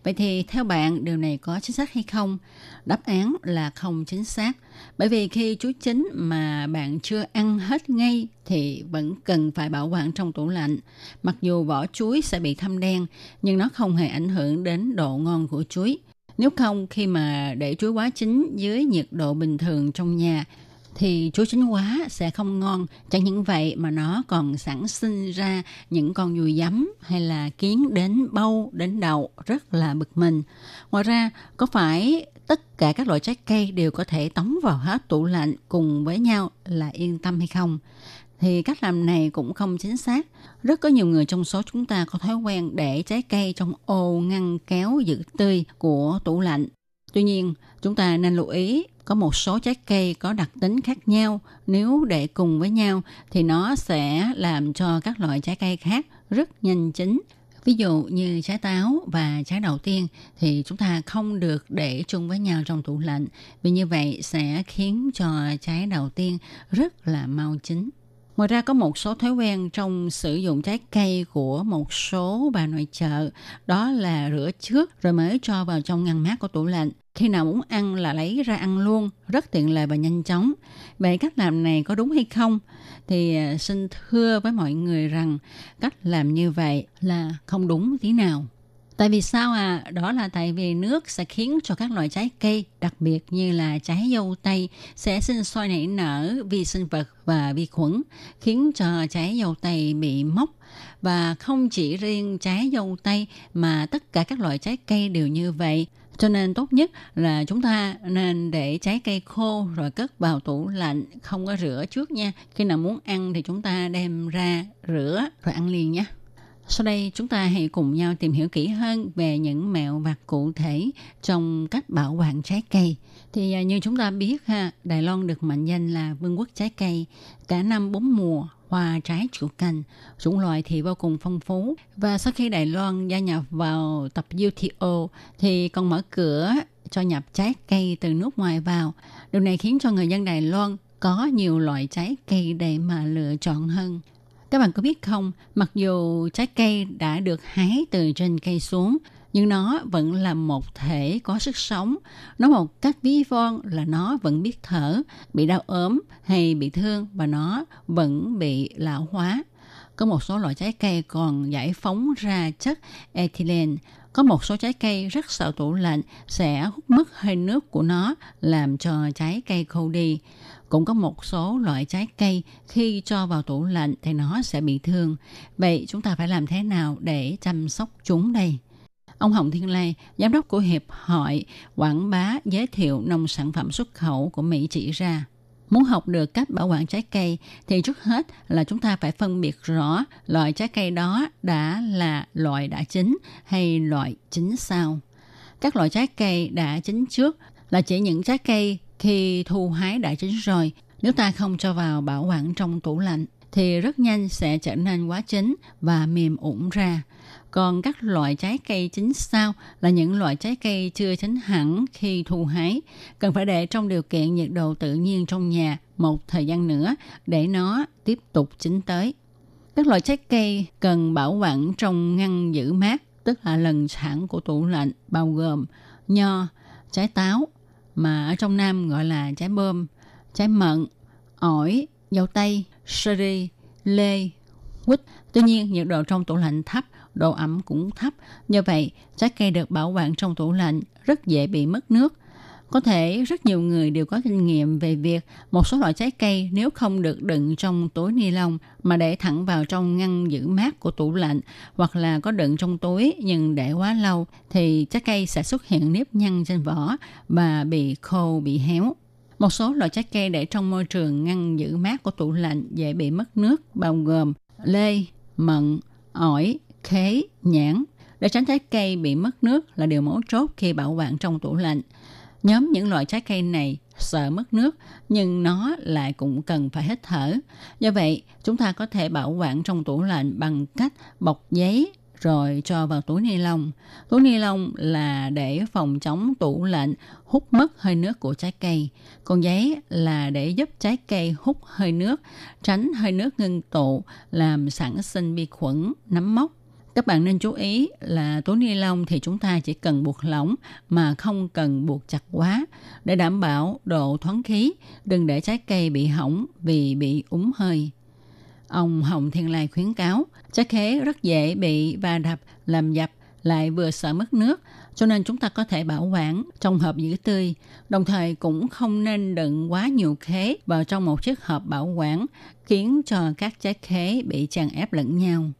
Vậy thì theo bạn điều này có chính xác hay không? Đáp án là không chính xác. Bởi vì khi chuối chín mà bạn chưa ăn hết ngay thì vẫn cần phải bảo quản trong tủ lạnh. Mặc dù vỏ chuối sẽ bị thâm đen, nhưng nó không hề ảnh hưởng đến độ ngon của chuối. Nếu không, khi mà để chuối quá chín dưới nhiệt độ bình thường trong nhà thì chuối chín quá sẽ không ngon. Chẳng những vậy mà nó còn sản sinh ra những con dùi giấm hay là kiến đến bâu, đến đầu rất là bực mình. Ngoài ra, có phải tất cả các loại trái cây đều có thể tống vào hết tủ lạnh cùng với nhau là yên tâm hay không? Thì cách làm này cũng không chính xác. Rất có nhiều người trong số chúng ta có thói quen để trái cây trong ô ngăn kéo giữ tươi của tủ lạnh. Tuy nhiên, chúng ta nên lưu ý, có một số trái cây có đặc tính khác nhau. Nếu để cùng với nhau, thì nó sẽ làm cho các loại trái cây khác rất nhanh chín. Ví dụ như trái táo và trái đầu tiên, thì chúng ta không được để chung với nhau trong tủ lạnh. Vì như vậy sẽ khiến cho trái đầu tiên rất là mau chín. Ngoài ra có một số thói quen trong sử dụng trái cây của một số bà nội chợ, đó là rửa trước rồi mới cho vào trong ngăn mát của tủ lạnh. Khi nào muốn ăn là lấy ra ăn luôn, rất tiện lợi và nhanh chóng. Vậy cách làm này có đúng hay không? Thì à, xin thưa với mọi người rằng cách làm như vậy là không đúng tí nào. Tại vì sao à? Đó là tại vì nước sẽ khiến cho các loại trái cây, đặc biệt như là trái dâu tây, sẽ sinh sôi nảy nở vi sinh vật và vi khuẩn, khiến cho trái dâu tây bị mốc. Và không chỉ riêng trái dâu tây mà tất cả các loại trái cây đều như vậy. Cho nên tốt nhất là chúng ta nên để trái cây khô rồi cất vào tủ lạnh, không có rửa trước nha. Khi nào muốn ăn thì chúng ta đem ra rửa rồi ăn liền nhé. Sau đây chúng ta hãy cùng nhau tìm hiểu kỹ hơn về những mẹo vặt cụ thể trong cách bảo quản trái cây. Thì à, như chúng ta biết ha, Đài Loan được mệnh danh là vương quốc trái cây, cả năm bốn mùa, hoa trái chủ cành, chủng loại thì vô cùng phong phú. Và sau khi Đài Loan gia nhập vào tập WTO thì còn mở cửa cho nhập trái cây từ nước ngoài vào. Điều này khiến cho người dân Đài Loan có nhiều loại trái cây để mà lựa chọn hơn. Các bạn có biết không, mặc dù trái cây đã được hái từ trên cây xuống, nhưng nó vẫn là một thể có sức sống. Nói một cách ví von là nó vẫn biết thở, bị đau ốm hay bị thương và nó vẫn bị lão hóa. Có một số loại trái cây còn giải phóng ra chất ethylene. Có một số trái cây rất sợ tủ lạnh sẽ hút mất hơi nước của nó làm cho trái cây khô đi. Cũng có một số loại trái cây khi cho vào tủ lạnh thì nó sẽ bị thương. Vậy chúng ta phải làm thế nào để chăm sóc chúng đây? Ông Hồng Thiên Lê, giám đốc của Hiệp hội Quảng bá giới thiệu nông sản phẩm xuất khẩu của Mỹ chỉ ra. Muốn học được cách bảo quản trái cây thì trước hết là chúng ta phải phân biệt rõ loại trái cây đó đã là loại đã chín hay loại chín sau. Các loại trái cây đã chín trước là chỉ những trái cây khi thu hái đã chín rồi, nếu ta không cho vào bảo quản trong tủ lạnh thì rất nhanh sẽ trở nên quá chín và mềm ủng ra. Còn các loại trái cây chín sao là những loại trái cây chưa chín hẳn khi thu hái, cần phải để trong điều kiện nhiệt độ tự nhiên trong nhà một thời gian nữa để nó tiếp tục chín tới. Các loại trái cây cần bảo quản trong ngăn giữ mát, tức là lần sản của tủ lạnh bao gồm nho, trái táo, mà ở trong Nam gọi là trái bơm, trái mận, ổi, dâu tây, sherry, lê, quýt. Tuy nhiên, nhiệt độ trong tủ lạnh thấp, độ ẩm cũng thấp. Do vậy, trái cây được bảo quản trong tủ lạnh rất dễ bị mất nước. Có thể rất nhiều người đều có kinh nghiệm về việc một số loại trái cây nếu không được đựng trong túi ni lông mà để thẳng vào trong ngăn giữ mát của tủ lạnh hoặc là có đựng trong túi nhưng để quá lâu thì trái cây sẽ xuất hiện nếp nhăn trên vỏ và bị khô, bị héo. Một số loại trái cây để trong môi trường ngăn giữ mát của tủ lạnh dễ bị mất nước bao gồm lê, mận, ổi, khế, nhãn. Để tránh trái cây bị mất nước là điều mấu chốt khi bảo quản trong tủ lạnh. Nhóm những loại trái cây này sợ mất nước nhưng nó lại cũng cần phải hít thở. Do vậy, chúng ta có thể bảo quản trong tủ lạnh bằng cách bọc giấy rồi cho vào túi ni lông. Túi ni lông là để phòng chống tủ lạnh hút mất hơi nước của trái cây. Còn giấy là để giúp trái cây hút hơi nước, tránh hơi nước ngưng tụ, làm sản sinh vi khuẩn, nấm mốc các bạn nên chú ý là túi ni lông thì chúng ta chỉ cần buộc lỏng mà không cần buộc chặt quá để đảm bảo độ thoáng khí, đừng để trái cây bị hỏng vì bị úng hơi. Ông Hồng Thiên Lai khuyến cáo, trái khế rất dễ bị va đập, làm dập, lại vừa sợ mất nước, cho nên chúng ta có thể bảo quản trong hộp giữ tươi, đồng thời cũng không nên đựng quá nhiều khế vào trong một chiếc hộp bảo quản, khiến cho các trái khế bị tràn ép lẫn nhau.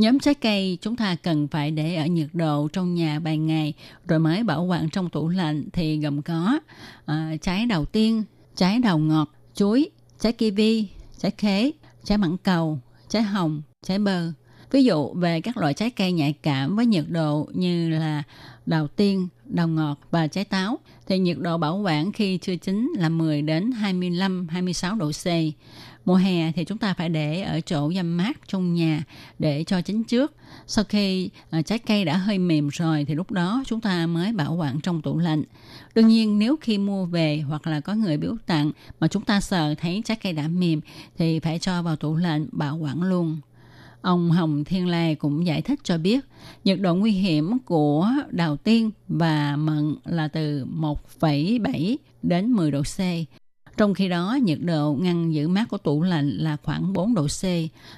Nhóm trái cây chúng ta cần phải để ở nhiệt độ trong nhà vài ngày rồi mới bảo quản trong tủ lạnh thì gồm có à, trái đầu tiên, trái đầu ngọt, chuối, trái kiwi, trái khế, trái mãng cầu, trái hồng, trái bơ. Ví dụ về các loại trái cây nhạy cảm với nhiệt độ như là đầu tiên, đầu ngọt và trái táo thì nhiệt độ bảo quản khi chưa chín là 10 đến 25 26 độ C. Mùa hè thì chúng ta phải để ở chỗ dâm mát trong nhà để cho chín trước. Sau khi uh, trái cây đã hơi mềm rồi thì lúc đó chúng ta mới bảo quản trong tủ lạnh. Đương nhiên nếu khi mua về hoặc là có người biếu tặng mà chúng ta sờ thấy trái cây đã mềm thì phải cho vào tủ lạnh bảo quản luôn. Ông Hồng Thiên Lai cũng giải thích cho biết nhiệt độ nguy hiểm của đào tiên và mận là từ 1,7 đến 10 độ C. Trong khi đó, nhiệt độ ngăn giữ mát của tủ lạnh là khoảng 4 độ C,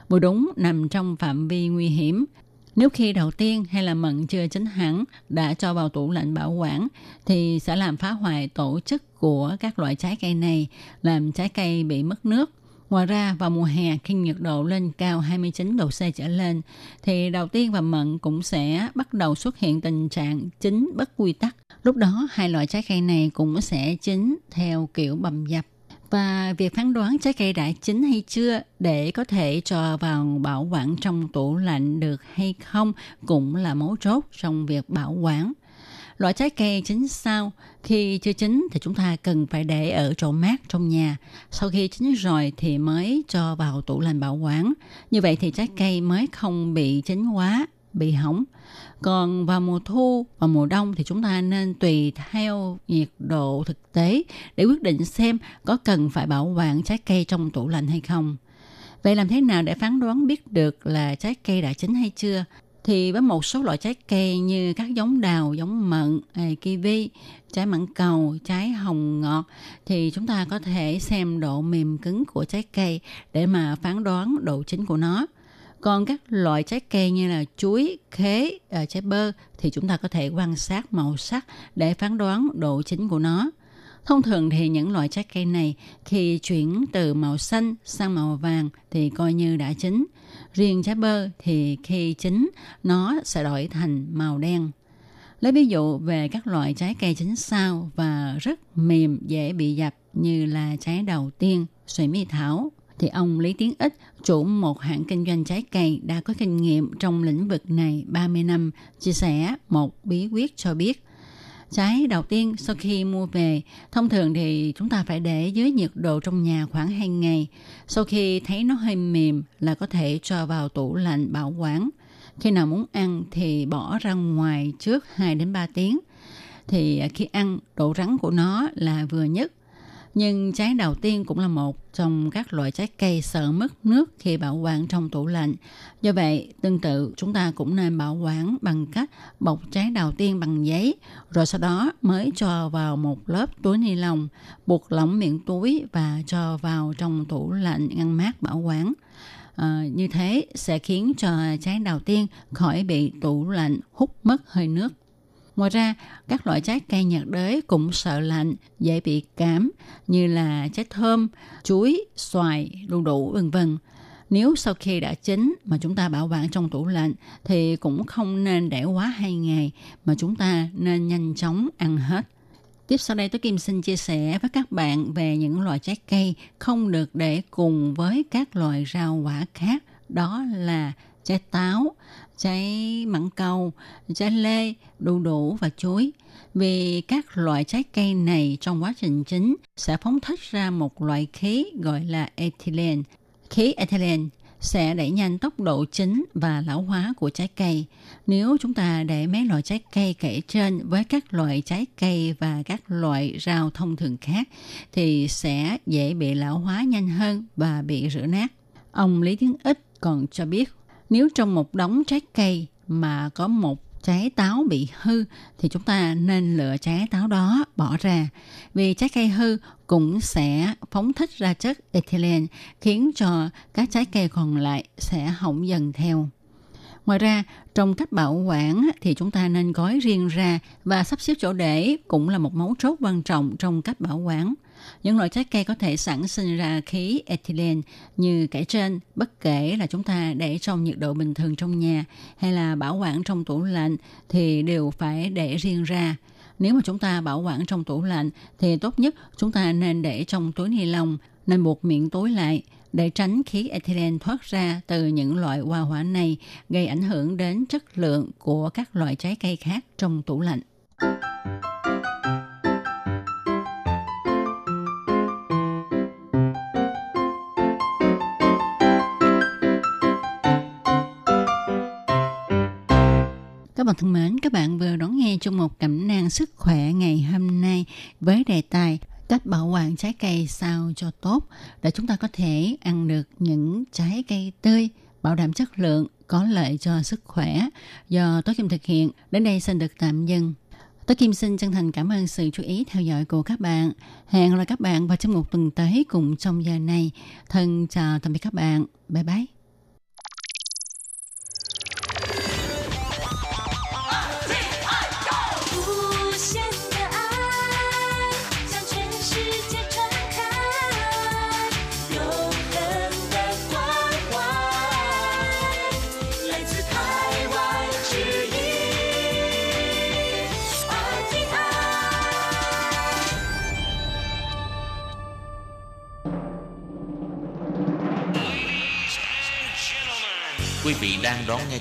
vừa đúng nằm trong phạm vi nguy hiểm. Nếu khi đầu tiên hay là mận chưa chín hẳn đã cho vào tủ lạnh bảo quản thì sẽ làm phá hoại tổ chức của các loại trái cây này, làm trái cây bị mất nước Ngoài ra, vào mùa hè khi nhiệt độ lên cao 29 độ C trở lên, thì đầu tiên và mận cũng sẽ bắt đầu xuất hiện tình trạng chín bất quy tắc. Lúc đó, hai loại trái cây này cũng sẽ chín theo kiểu bầm dập. Và việc phán đoán trái cây đã chín hay chưa để có thể cho vào bảo quản trong tủ lạnh được hay không cũng là mấu chốt trong việc bảo quản. Loại trái cây chín sao, khi chưa chín thì chúng ta cần phải để ở chỗ mát trong nhà. Sau khi chín rồi thì mới cho vào tủ lạnh bảo quản. Như vậy thì trái cây mới không bị chín quá, bị hỏng. Còn vào mùa thu và mùa đông thì chúng ta nên tùy theo nhiệt độ thực tế để quyết định xem có cần phải bảo quản trái cây trong tủ lạnh hay không. Vậy làm thế nào để phán đoán biết được là trái cây đã chín hay chưa? thì với một số loại trái cây như các giống đào, giống mận, à, kiwi, trái mãng cầu, trái hồng ngọt thì chúng ta có thể xem độ mềm cứng của trái cây để mà phán đoán độ chín của nó. Còn các loại trái cây như là chuối, khế, ờ, trái bơ thì chúng ta có thể quan sát màu sắc để phán đoán độ chín của nó. Thông thường thì những loại trái cây này khi chuyển từ màu xanh sang màu vàng thì coi như đã chín. Riêng trái bơ thì khi chín nó sẽ đổi thành màu đen. Lấy ví dụ về các loại trái cây chín sao và rất mềm dễ bị dập như là trái đầu tiên, xoài mi thảo, thì ông Lý Tiến Ích, chủ một hãng kinh doanh trái cây đã có kinh nghiệm trong lĩnh vực này 30 năm, chia sẻ một bí quyết cho biết – Trái đầu tiên sau khi mua về, thông thường thì chúng ta phải để dưới nhiệt độ trong nhà khoảng 2 ngày. Sau khi thấy nó hơi mềm là có thể cho vào tủ lạnh bảo quản. Khi nào muốn ăn thì bỏ ra ngoài trước 2 đến 3 tiếng. Thì khi ăn, độ rắn của nó là vừa nhất nhưng trái đầu tiên cũng là một trong các loại trái cây sợ mất nước khi bảo quản trong tủ lạnh. Do vậy, tương tự chúng ta cũng nên bảo quản bằng cách bọc trái đầu tiên bằng giấy, rồi sau đó mới cho vào một lớp túi ni lông, buộc lỏng miệng túi và cho vào trong tủ lạnh ngăn mát bảo quản. À, như thế sẽ khiến cho trái đầu tiên khỏi bị tủ lạnh hút mất hơi nước. Ngoài ra, các loại trái cây nhiệt đới cũng sợ lạnh, dễ bị cảm như là trái thơm, chuối, xoài, đu đủ vân vân. Nếu sau khi đã chín mà chúng ta bảo quản trong tủ lạnh thì cũng không nên để quá 2 ngày mà chúng ta nên nhanh chóng ăn hết. Tiếp sau đây tôi Kim xin chia sẻ với các bạn về những loại trái cây không được để cùng với các loại rau quả khác. Đó là trái táo, trái mặn cầu, trái lê, đu đủ và chuối. Vì các loại trái cây này trong quá trình chín sẽ phóng thích ra một loại khí gọi là ethylene. Khí ethylene sẽ đẩy nhanh tốc độ chín và lão hóa của trái cây. Nếu chúng ta để mấy loại trái cây kể trên với các loại trái cây và các loại rau thông thường khác thì sẽ dễ bị lão hóa nhanh hơn và bị rửa nát. Ông Lý Tiến Ích còn cho biết nếu trong một đống trái cây mà có một trái táo bị hư thì chúng ta nên lựa trái táo đó bỏ ra vì trái cây hư cũng sẽ phóng thích ra chất ethylene khiến cho các trái cây còn lại sẽ hỏng dần theo. Ngoài ra, trong cách bảo quản thì chúng ta nên gói riêng ra và sắp xếp chỗ để cũng là một mấu chốt quan trọng trong cách bảo quản. Những loại trái cây có thể sản sinh ra khí ethylene như kể trên, bất kể là chúng ta để trong nhiệt độ bình thường trong nhà hay là bảo quản trong tủ lạnh thì đều phải để riêng ra. Nếu mà chúng ta bảo quản trong tủ lạnh thì tốt nhất chúng ta nên để trong túi ni lông, nên buộc miệng túi lại để tránh khí ethylene thoát ra từ những loại hoa hỏa này gây ảnh hưởng đến chất lượng của các loại trái cây khác trong tủ lạnh. Các bạn thân mến, các bạn vừa đón nghe trong một cẩm nang sức khỏe ngày hôm nay với đề tài cách bảo quản trái cây sao cho tốt để chúng ta có thể ăn được những trái cây tươi, bảo đảm chất lượng, có lợi cho sức khỏe do Tố Kim thực hiện. Đến đây xin được tạm dừng. Tố Kim xin chân thành cảm ơn sự chú ý theo dõi của các bạn. Hẹn gặp lại các bạn vào trong một tuần tới cùng trong giờ này. Thân chào tạm biệt các bạn. Bye bye.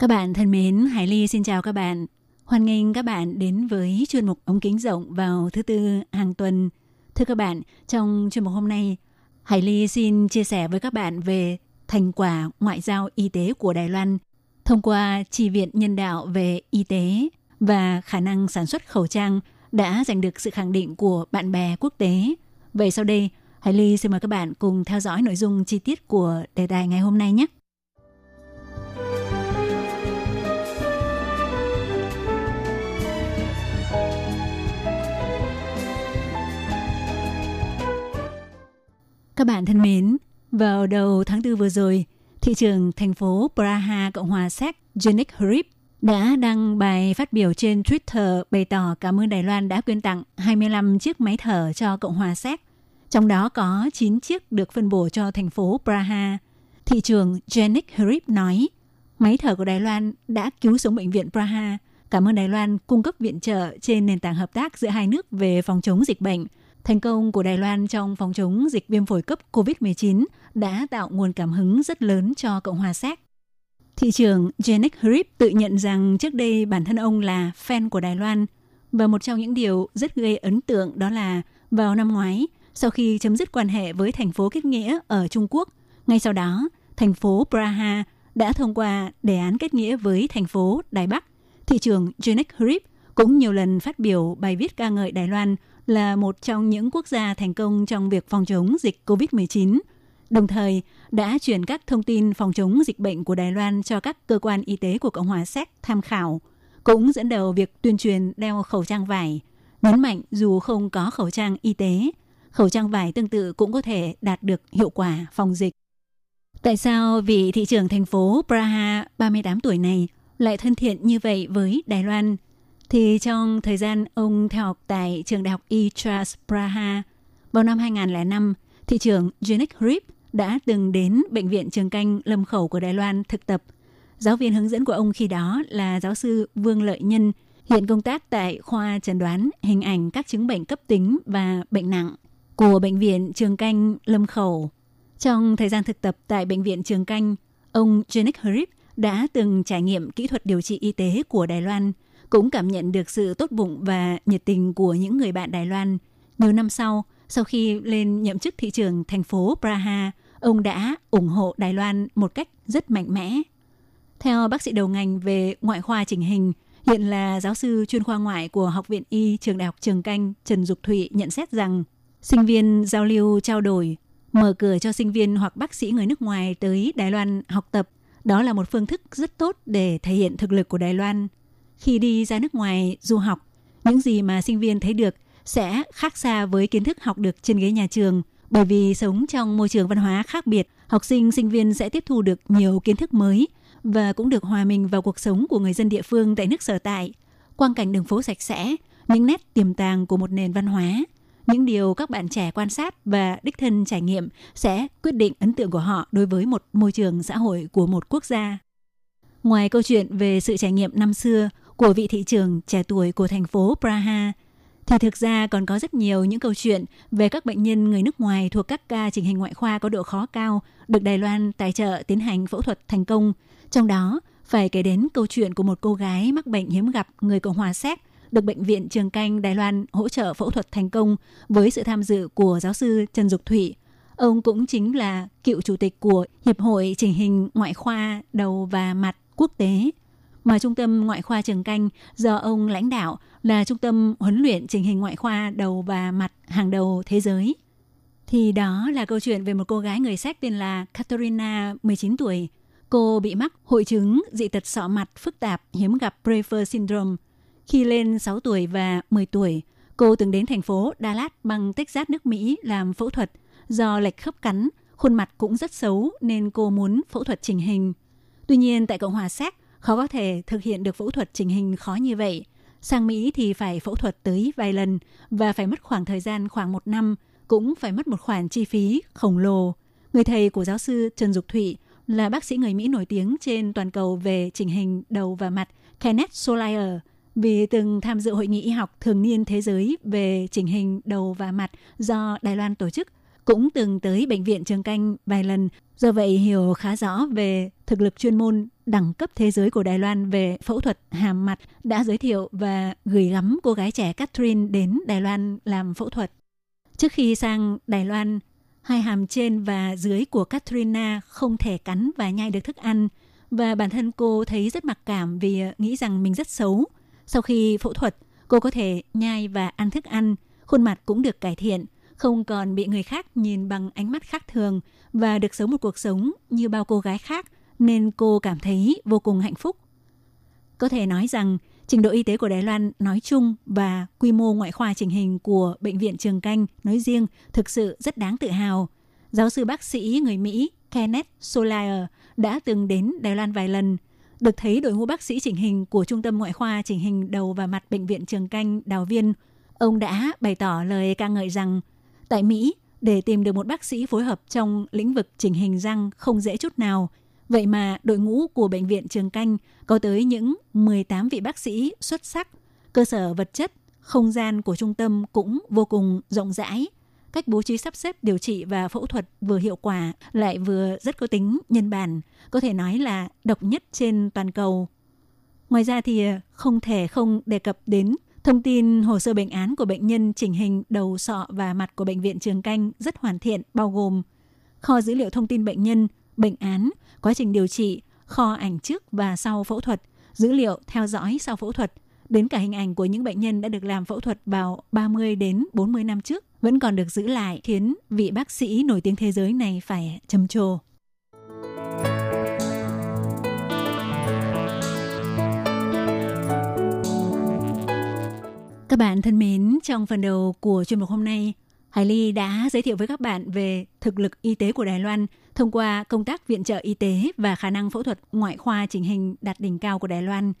Các bạn thân mến, Hải Ly xin chào các bạn. Hoan nghênh các bạn đến với chuyên mục ống kính rộng vào thứ tư hàng tuần. Thưa các bạn, trong chuyên mục hôm nay, Hải Ly xin chia sẻ với các bạn về thành quả ngoại giao y tế của Đài Loan thông qua tri viện nhân đạo về y tế và khả năng sản xuất khẩu trang đã giành được sự khẳng định của bạn bè quốc tế. Vậy sau đây, Hải Ly xin mời các bạn cùng theo dõi nội dung chi tiết của đề tài ngày hôm nay nhé. Các bạn thân mến, vào đầu tháng 4 vừa rồi, thị trường thành phố Praha, Cộng hòa Séc, Janik Hrib đã đăng bài phát biểu trên Twitter bày tỏ cảm ơn Đài Loan đã quyên tặng 25 chiếc máy thở cho Cộng hòa Séc. Trong đó có 9 chiếc được phân bổ cho thành phố Praha. Thị trường Janik Hrib nói, máy thở của Đài Loan đã cứu sống bệnh viện Praha. Cảm ơn Đài Loan cung cấp viện trợ trên nền tảng hợp tác giữa hai nước về phòng chống dịch bệnh – Thành công của Đài Loan trong phòng chống dịch viêm phổi cấp COVID-19 đã tạo nguồn cảm hứng rất lớn cho Cộng hòa Séc. Thị trưởng Janek Hrip tự nhận rằng trước đây bản thân ông là fan của Đài Loan và một trong những điều rất gây ấn tượng đó là vào năm ngoái, sau khi chấm dứt quan hệ với thành phố kết nghĩa ở Trung Quốc, ngay sau đó, thành phố Praha đã thông qua đề án kết nghĩa với thành phố Đài Bắc. Thị trưởng Janek Hrip cũng nhiều lần phát biểu bài viết ca ngợi Đài Loan là một trong những quốc gia thành công trong việc phòng chống dịch COVID-19, đồng thời đã chuyển các thông tin phòng chống dịch bệnh của Đài Loan cho các cơ quan y tế của Cộng hòa Séc tham khảo, cũng dẫn đầu việc tuyên truyền đeo khẩu trang vải, nhấn mạnh dù không có khẩu trang y tế, khẩu trang vải tương tự cũng có thể đạt được hiệu quả phòng dịch. Tại sao vị thị trưởng thành phố Praha 38 tuổi này lại thân thiện như vậy với Đài Loan – thì trong thời gian ông theo học tại trường đại học Itras Praha, vào năm 2005, thị trưởng Janik Rip đã từng đến Bệnh viện Trường Canh Lâm Khẩu của Đài Loan thực tập. Giáo viên hướng dẫn của ông khi đó là giáo sư Vương Lợi Nhân, hiện công tác tại khoa chẩn đoán hình ảnh các chứng bệnh cấp tính và bệnh nặng của Bệnh viện Trường Canh Lâm Khẩu. Trong thời gian thực tập tại Bệnh viện Trường Canh, ông Janik Hrib đã từng trải nghiệm kỹ thuật điều trị y tế của Đài Loan – cũng cảm nhận được sự tốt bụng và nhiệt tình của những người bạn Đài Loan. Nhiều năm sau, sau khi lên nhậm chức thị trưởng thành phố Praha, ông đã ủng hộ Đài Loan một cách rất mạnh mẽ. Theo bác sĩ đầu ngành về ngoại khoa chỉnh hình, hiện là giáo sư chuyên khoa ngoại của Học viện Y Trường Đại học Trường Canh Trần Dục Thụy nhận xét rằng sinh viên giao lưu trao đổi, mở cửa cho sinh viên hoặc bác sĩ người nước ngoài tới Đài Loan học tập, đó là một phương thức rất tốt để thể hiện thực lực của Đài Loan – khi đi ra nước ngoài du học, những gì mà sinh viên thấy được sẽ khác xa với kiến thức học được trên ghế nhà trường. Bởi vì sống trong môi trường văn hóa khác biệt, học sinh, sinh viên sẽ tiếp thu được nhiều kiến thức mới và cũng được hòa mình vào cuộc sống của người dân địa phương tại nước sở tại. Quang cảnh đường phố sạch sẽ, những nét tiềm tàng của một nền văn hóa, những điều các bạn trẻ quan sát và đích thân trải nghiệm sẽ quyết định ấn tượng của họ đối với một môi trường xã hội của một quốc gia. Ngoài câu chuyện về sự trải nghiệm năm xưa, của vị thị trường trẻ tuổi của thành phố Praha, thì thực ra còn có rất nhiều những câu chuyện về các bệnh nhân người nước ngoài thuộc các ca chỉnh hình ngoại khoa có độ khó cao được Đài Loan tài trợ tiến hành phẫu thuật thành công. Trong đó, phải kể đến câu chuyện của một cô gái mắc bệnh hiếm gặp người Cộng hòa Séc được Bệnh viện Trường Canh Đài Loan hỗ trợ phẫu thuật thành công với sự tham dự của giáo sư Trần Dục Thụy. Ông cũng chính là cựu chủ tịch của Hiệp hội Chỉnh hình Ngoại khoa Đầu và Mặt Quốc tế. Mà Trung tâm Ngoại khoa Trường Canh do ông lãnh đạo là trung tâm huấn luyện chỉnh hình ngoại khoa đầu và mặt hàng đầu thế giới. Thì đó là câu chuyện về một cô gái người Séc tên là Katerina, 19 tuổi. Cô bị mắc hội chứng dị tật sọ mặt phức tạp hiếm gặp Prefer syndrome. Khi lên 6 tuổi và 10 tuổi, cô từng đến thành phố Dallas bằng Texas nước Mỹ làm phẫu thuật. Do lệch khớp cắn, khuôn mặt cũng rất xấu nên cô muốn phẫu thuật chỉnh hình. Tuy nhiên tại Cộng hòa Séc, khó có thể thực hiện được phẫu thuật chỉnh hình khó như vậy – Sang Mỹ thì phải phẫu thuật tới vài lần và phải mất khoảng thời gian khoảng một năm, cũng phải mất một khoản chi phí khổng lồ. Người thầy của giáo sư Trần Dục Thụy là bác sĩ người Mỹ nổi tiếng trên toàn cầu về chỉnh hình đầu và mặt Kenneth Solier vì từng tham dự hội nghị y học thường niên thế giới về chỉnh hình đầu và mặt do Đài Loan tổ chức, cũng từng tới bệnh viện Trường Canh vài lần, do vậy hiểu khá rõ về thực lực chuyên môn đẳng cấp thế giới của Đài Loan về phẫu thuật hàm mặt đã giới thiệu và gửi gắm cô gái trẻ Catherine đến Đài Loan làm phẫu thuật. Trước khi sang Đài Loan, hai hàm trên và dưới của Katrina không thể cắn và nhai được thức ăn và bản thân cô thấy rất mặc cảm vì nghĩ rằng mình rất xấu. Sau khi phẫu thuật, cô có thể nhai và ăn thức ăn, khuôn mặt cũng được cải thiện, không còn bị người khác nhìn bằng ánh mắt khác thường và được sống một cuộc sống như bao cô gái khác – nên cô cảm thấy vô cùng hạnh phúc. Có thể nói rằng trình độ y tế của Đài Loan nói chung và quy mô ngoại khoa chỉnh hình của Bệnh viện Trường Canh nói riêng thực sự rất đáng tự hào. Giáo sư bác sĩ người Mỹ Kenneth Solier đã từng đến Đài Loan vài lần, được thấy đội ngũ bác sĩ chỉnh hình của Trung tâm Ngoại khoa chỉnh hình đầu và mặt Bệnh viện Trường Canh Đào Viên. Ông đã bày tỏ lời ca ngợi rằng tại Mỹ, để tìm được một bác sĩ phối hợp trong lĩnh vực chỉnh hình răng không dễ chút nào – Vậy mà đội ngũ của Bệnh viện Trường Canh có tới những 18 vị bác sĩ xuất sắc. Cơ sở vật chất, không gian của trung tâm cũng vô cùng rộng rãi. Cách bố trí sắp xếp điều trị và phẫu thuật vừa hiệu quả lại vừa rất có tính nhân bản, có thể nói là độc nhất trên toàn cầu. Ngoài ra thì ờ, không thể không đề cập đến thông tin hồ sơ bệnh án của bệnh nhân chỉnh hình đầu sọ và mặt của bệnh viện Trường Canh rất hoàn thiện bao gồm kho dữ liệu thông tin bệnh nhân, bệnh án, quá trình điều trị, kho ảnh trước và sau phẫu thuật, dữ liệu theo dõi sau phẫu thuật, đến cả hình ảnh của những bệnh nhân đã được làm phẫu thuật vào 30 đến 40 năm trước vẫn còn được giữ lại khiến vị bác sĩ nổi tiếng thế giới này phải trầm trồ. Các bạn thân mến, trong phần đầu của chuyên mục hôm nay, Hải Ly đã giới thiệu với các bạn về thực lực y tế của Đài Loan thông qua công tác viện trợ y tế và khả năng phẫu thuật ngoại khoa chỉnh hình đạt đỉnh cao của Đài Loan.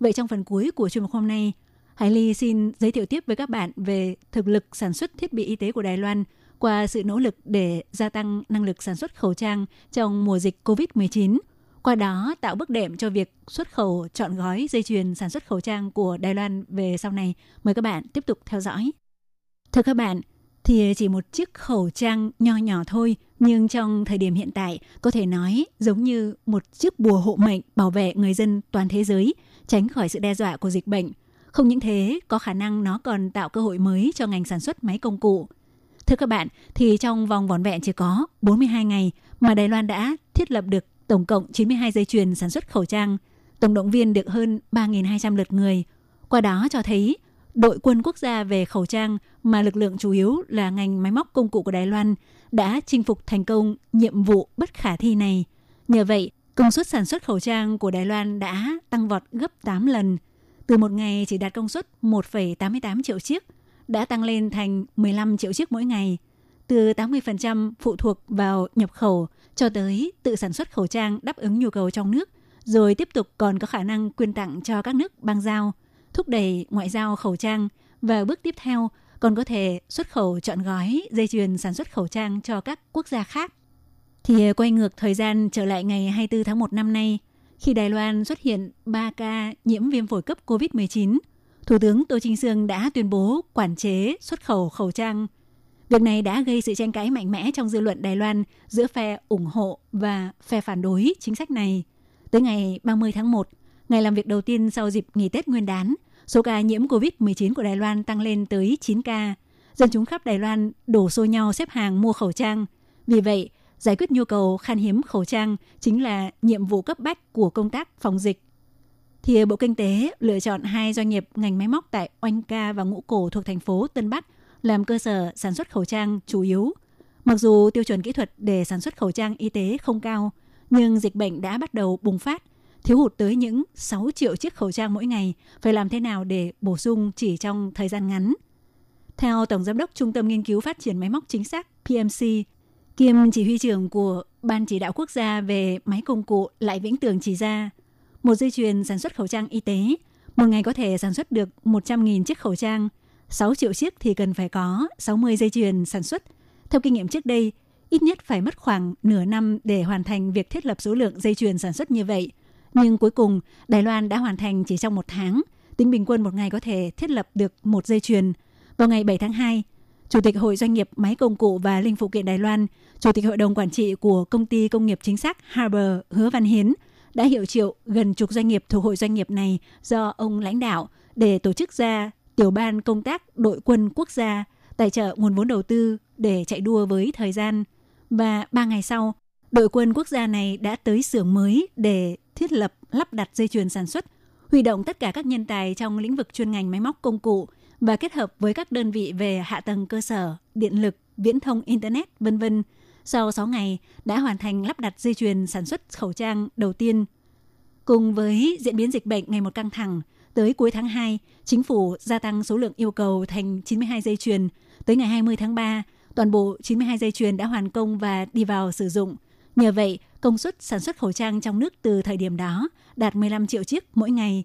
Vậy trong phần cuối của chuyên mục hôm nay, Hải Ly xin giới thiệu tiếp với các bạn về thực lực sản xuất thiết bị y tế của Đài Loan qua sự nỗ lực để gia tăng năng lực sản xuất khẩu trang trong mùa dịch COVID-19. Qua đó tạo bước đệm cho việc xuất khẩu chọn gói dây chuyền sản xuất khẩu trang của Đài Loan về sau này. Mời các bạn tiếp tục theo dõi. Thưa các bạn, thì chỉ một chiếc khẩu trang nho nhỏ thôi, nhưng trong thời điểm hiện tại có thể nói giống như một chiếc bùa hộ mệnh bảo vệ người dân toàn thế giới tránh khỏi sự đe dọa của dịch bệnh. Không những thế, có khả năng nó còn tạo cơ hội mới cho ngành sản xuất máy công cụ. Thưa các bạn, thì trong vòng vỏn vẹn chỉ có 42 ngày mà Đài Loan đã thiết lập được tổng cộng 92 dây chuyền sản xuất khẩu trang, tổng động viên được hơn 3.200 lượt người. Qua đó cho thấy đội quân quốc gia về khẩu trang mà lực lượng chủ yếu là ngành máy móc công cụ của Đài Loan đã chinh phục thành công nhiệm vụ bất khả thi này. Nhờ vậy, công suất sản xuất khẩu trang của Đài Loan đã tăng vọt gấp 8 lần. Từ một ngày chỉ đạt công suất 1,88 triệu chiếc, đã tăng lên thành 15 triệu chiếc mỗi ngày. Từ 80% phụ thuộc vào nhập khẩu cho tới tự sản xuất khẩu trang đáp ứng nhu cầu trong nước, rồi tiếp tục còn có khả năng quyên tặng cho các nước bang giao – thúc đẩy ngoại giao khẩu trang và bước tiếp theo còn có thể xuất khẩu chọn gói dây chuyền sản xuất khẩu trang cho các quốc gia khác. Thì ờ, quay ngược thời gian trở lại ngày 24 tháng 1 năm nay, khi Đài Loan xuất hiện 3 ca nhiễm viêm phổi cấp COVID-19, Thủ tướng Tô Trinh Sương đã tuyên bố quản chế xuất khẩu khẩu trang. Việc này đã gây sự tranh cãi mạnh mẽ trong dư luận Đài Loan giữa phe ủng hộ và phe phản đối chính sách này. Tới ngày 30 tháng 1, ngày làm việc đầu tiên sau dịp nghỉ Tết Nguyên đán, số ca nhiễm COVID-19 của Đài Loan tăng lên tới 9 ca. Dân chúng khắp Đài Loan đổ xô nhau xếp hàng mua khẩu trang. Vì vậy, giải quyết nhu cầu khan hiếm khẩu trang chính là nhiệm vụ cấp bách của công tác phòng dịch. Thì Bộ Kinh tế lựa chọn hai doanh nghiệp ngành máy móc tại Oanh Ca và Ngũ Cổ thuộc thành phố Tân Bắc làm cơ sở sản xuất khẩu trang chủ yếu. Mặc dù tiêu chuẩn kỹ thuật để sản xuất khẩu trang y tế không cao, nhưng dịch bệnh đã bắt đầu bùng phát, thiếu hụt tới những 6 triệu chiếc khẩu trang mỗi ngày, phải làm thế nào để bổ sung chỉ trong thời gian ngắn. Theo Tổng Giám đốc Trung tâm Nghiên cứu Phát triển Máy móc Chính xác PMC, kiêm chỉ huy trưởng của Ban chỉ đạo quốc gia về máy công cụ Lại Vĩnh Tường chỉ ra, một dây chuyền sản xuất khẩu trang y tế, một ngày có thể sản xuất được 100.000 chiếc khẩu trang, 6 triệu chiếc thì cần phải có 60 dây chuyền sản xuất. Theo kinh nghiệm trước đây, ít nhất phải mất khoảng nửa năm để hoàn thành việc thiết lập số lượng dây chuyền sản xuất như vậy. Nhưng cuối cùng, Đài Loan đã hoàn thành chỉ trong một tháng. Tính bình quân một ngày có thể thiết lập được một dây chuyền. Vào ngày 7 tháng 2, Chủ tịch Hội Doanh nghiệp Máy Công cụ và Linh Phụ kiện Đài Loan, Chủ tịch Hội đồng Quản trị của Công ty Công nghiệp Chính xác Harbor Hứa Văn Hiến đã hiệu triệu gần chục doanh nghiệp thuộc hội doanh nghiệp này do ông lãnh đạo để tổ chức ra tiểu ban công tác đội quân quốc gia tài trợ nguồn vốn đầu tư để chạy đua với thời gian. Và ba ngày sau, đội quân quốc gia này đã tới xưởng mới để thiết lập lắp đặt dây chuyền sản xuất, huy động tất cả các nhân tài trong lĩnh vực chuyên ngành máy móc công cụ và kết hợp với các đơn vị về hạ tầng cơ sở, điện lực, viễn thông internet, vân vân. Sau 6 ngày đã hoàn thành lắp đặt dây chuyền sản xuất khẩu trang đầu tiên. Cùng với diễn biến dịch bệnh ngày một căng thẳng, tới cuối tháng 2, chính phủ gia tăng số lượng yêu cầu thành 92 dây chuyền. Tới ngày 20 tháng 3, toàn bộ 92 dây chuyền đã hoàn công và đi vào sử dụng. Nhờ vậy, công suất sản xuất khẩu trang trong nước từ thời điểm đó đạt 15 triệu chiếc mỗi ngày.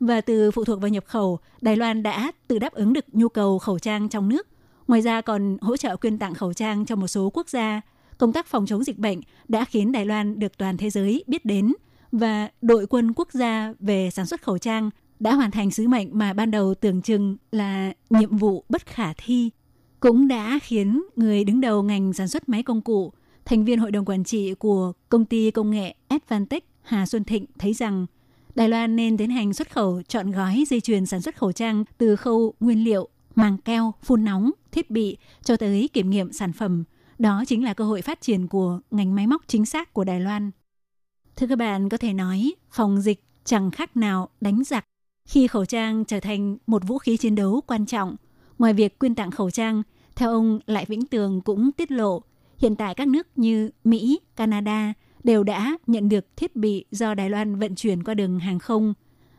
Và từ phụ thuộc vào nhập khẩu, Đài Loan đã tự đáp ứng được nhu cầu khẩu trang trong nước. Ngoài ra còn hỗ trợ quyên tặng khẩu trang cho một số quốc gia. Công tác phòng chống dịch bệnh đã khiến Đài Loan được toàn thế giới biết đến và đội quân quốc gia về sản xuất khẩu trang đã hoàn thành sứ mệnh mà ban đầu tưởng chừng là nhiệm vụ bất khả thi cũng đã khiến người đứng đầu ngành sản xuất máy công cụ, thành viên hội đồng quản trị của công ty công nghệ Advantech Hà Xuân Thịnh thấy rằng Đài Loan nên tiến hành xuất khẩu chọn gói dây chuyền sản xuất khẩu trang từ khâu nguyên liệu, màng keo, phun nóng, thiết bị cho tới kiểm nghiệm sản phẩm. Đó chính là cơ hội phát triển của ngành máy móc chính xác của Đài Loan. Thưa các bạn, có thể nói phòng dịch chẳng khác nào đánh giặc khi khẩu trang trở thành một vũ khí chiến đấu quan trọng. Ngoài việc quyên tặng khẩu trang, theo ông Lại Vĩnh Tường cũng tiết lộ, hiện tại các nước như Mỹ, Canada đều đã nhận được thiết bị do Đài Loan vận chuyển qua đường hàng không.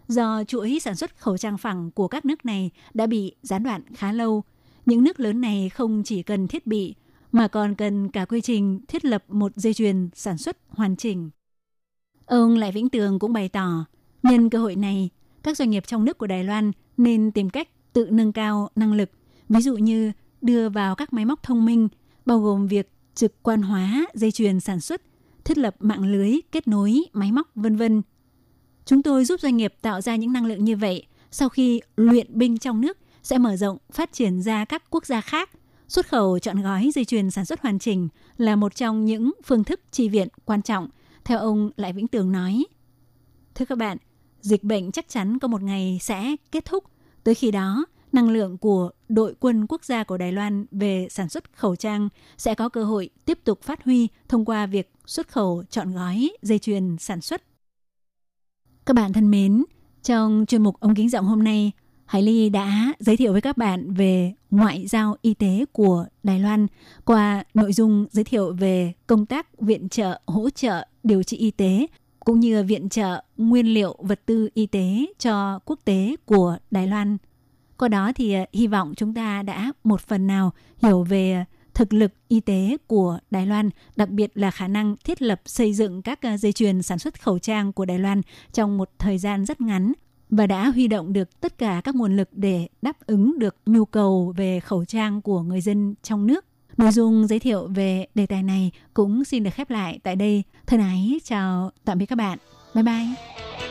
Do chuỗi sản xuất khẩu trang phẳng của các nước này đã bị gián đoạn khá lâu, những nước lớn này không chỉ cần thiết bị mà còn cần cả quy trình thiết lập một dây chuyền sản xuất hoàn chỉnh. Ông Lại Vĩnh Tường cũng bày tỏ, nhân cơ hội này, các doanh nghiệp trong nước của Đài Loan nên tìm cách tự nâng cao năng lực, ví dụ như đưa vào các máy móc thông minh, bao gồm việc trực quan hóa dây chuyền sản xuất, thiết lập mạng lưới, kết nối, máy móc, vân vân. Chúng tôi giúp doanh nghiệp tạo ra những năng lượng như vậy, sau khi luyện binh trong nước sẽ mở rộng phát triển ra các quốc gia khác. Xuất khẩu chọn gói dây chuyền sản xuất hoàn chỉnh là một trong những phương thức chi viện quan trọng, theo ông Lại Vĩnh Tường nói. Thưa các bạn, dịch bệnh chắc chắn có một ngày sẽ kết thúc. Tới khi đó, năng lượng của đội quân quốc gia của Đài Loan về sản xuất khẩu trang sẽ có cơ hội tiếp tục phát huy thông qua việc xuất khẩu chọn gói dây chuyền sản xuất. Các bạn thân mến, trong chuyên mục ống kính giọng hôm nay, Hải Ly đã giới thiệu với các bạn về ngoại giao y tế của Đài Loan qua nội dung giới thiệu về công tác viện trợ, hỗ trợ, điều trị y tế cũng như viện trợ nguyên liệu vật tư y tế cho quốc tế của Đài Loan. Qua đó thì ờ, hy vọng chúng ta đã một phần nào hiểu về thực lực y tế của Đài Loan, đặc biệt là khả năng thiết lập xây dựng các ờ, dây chuyền sản xuất khẩu trang của Đài Loan trong một thời gian rất ngắn và đã huy động được tất cả các nguồn lực để đáp ứng được nhu cầu về khẩu trang của người dân trong nước. Nội dung giới thiệu về đề tài này cũng xin được khép lại tại đây. Thân ái chào tạm biệt các bạn. Bye bye.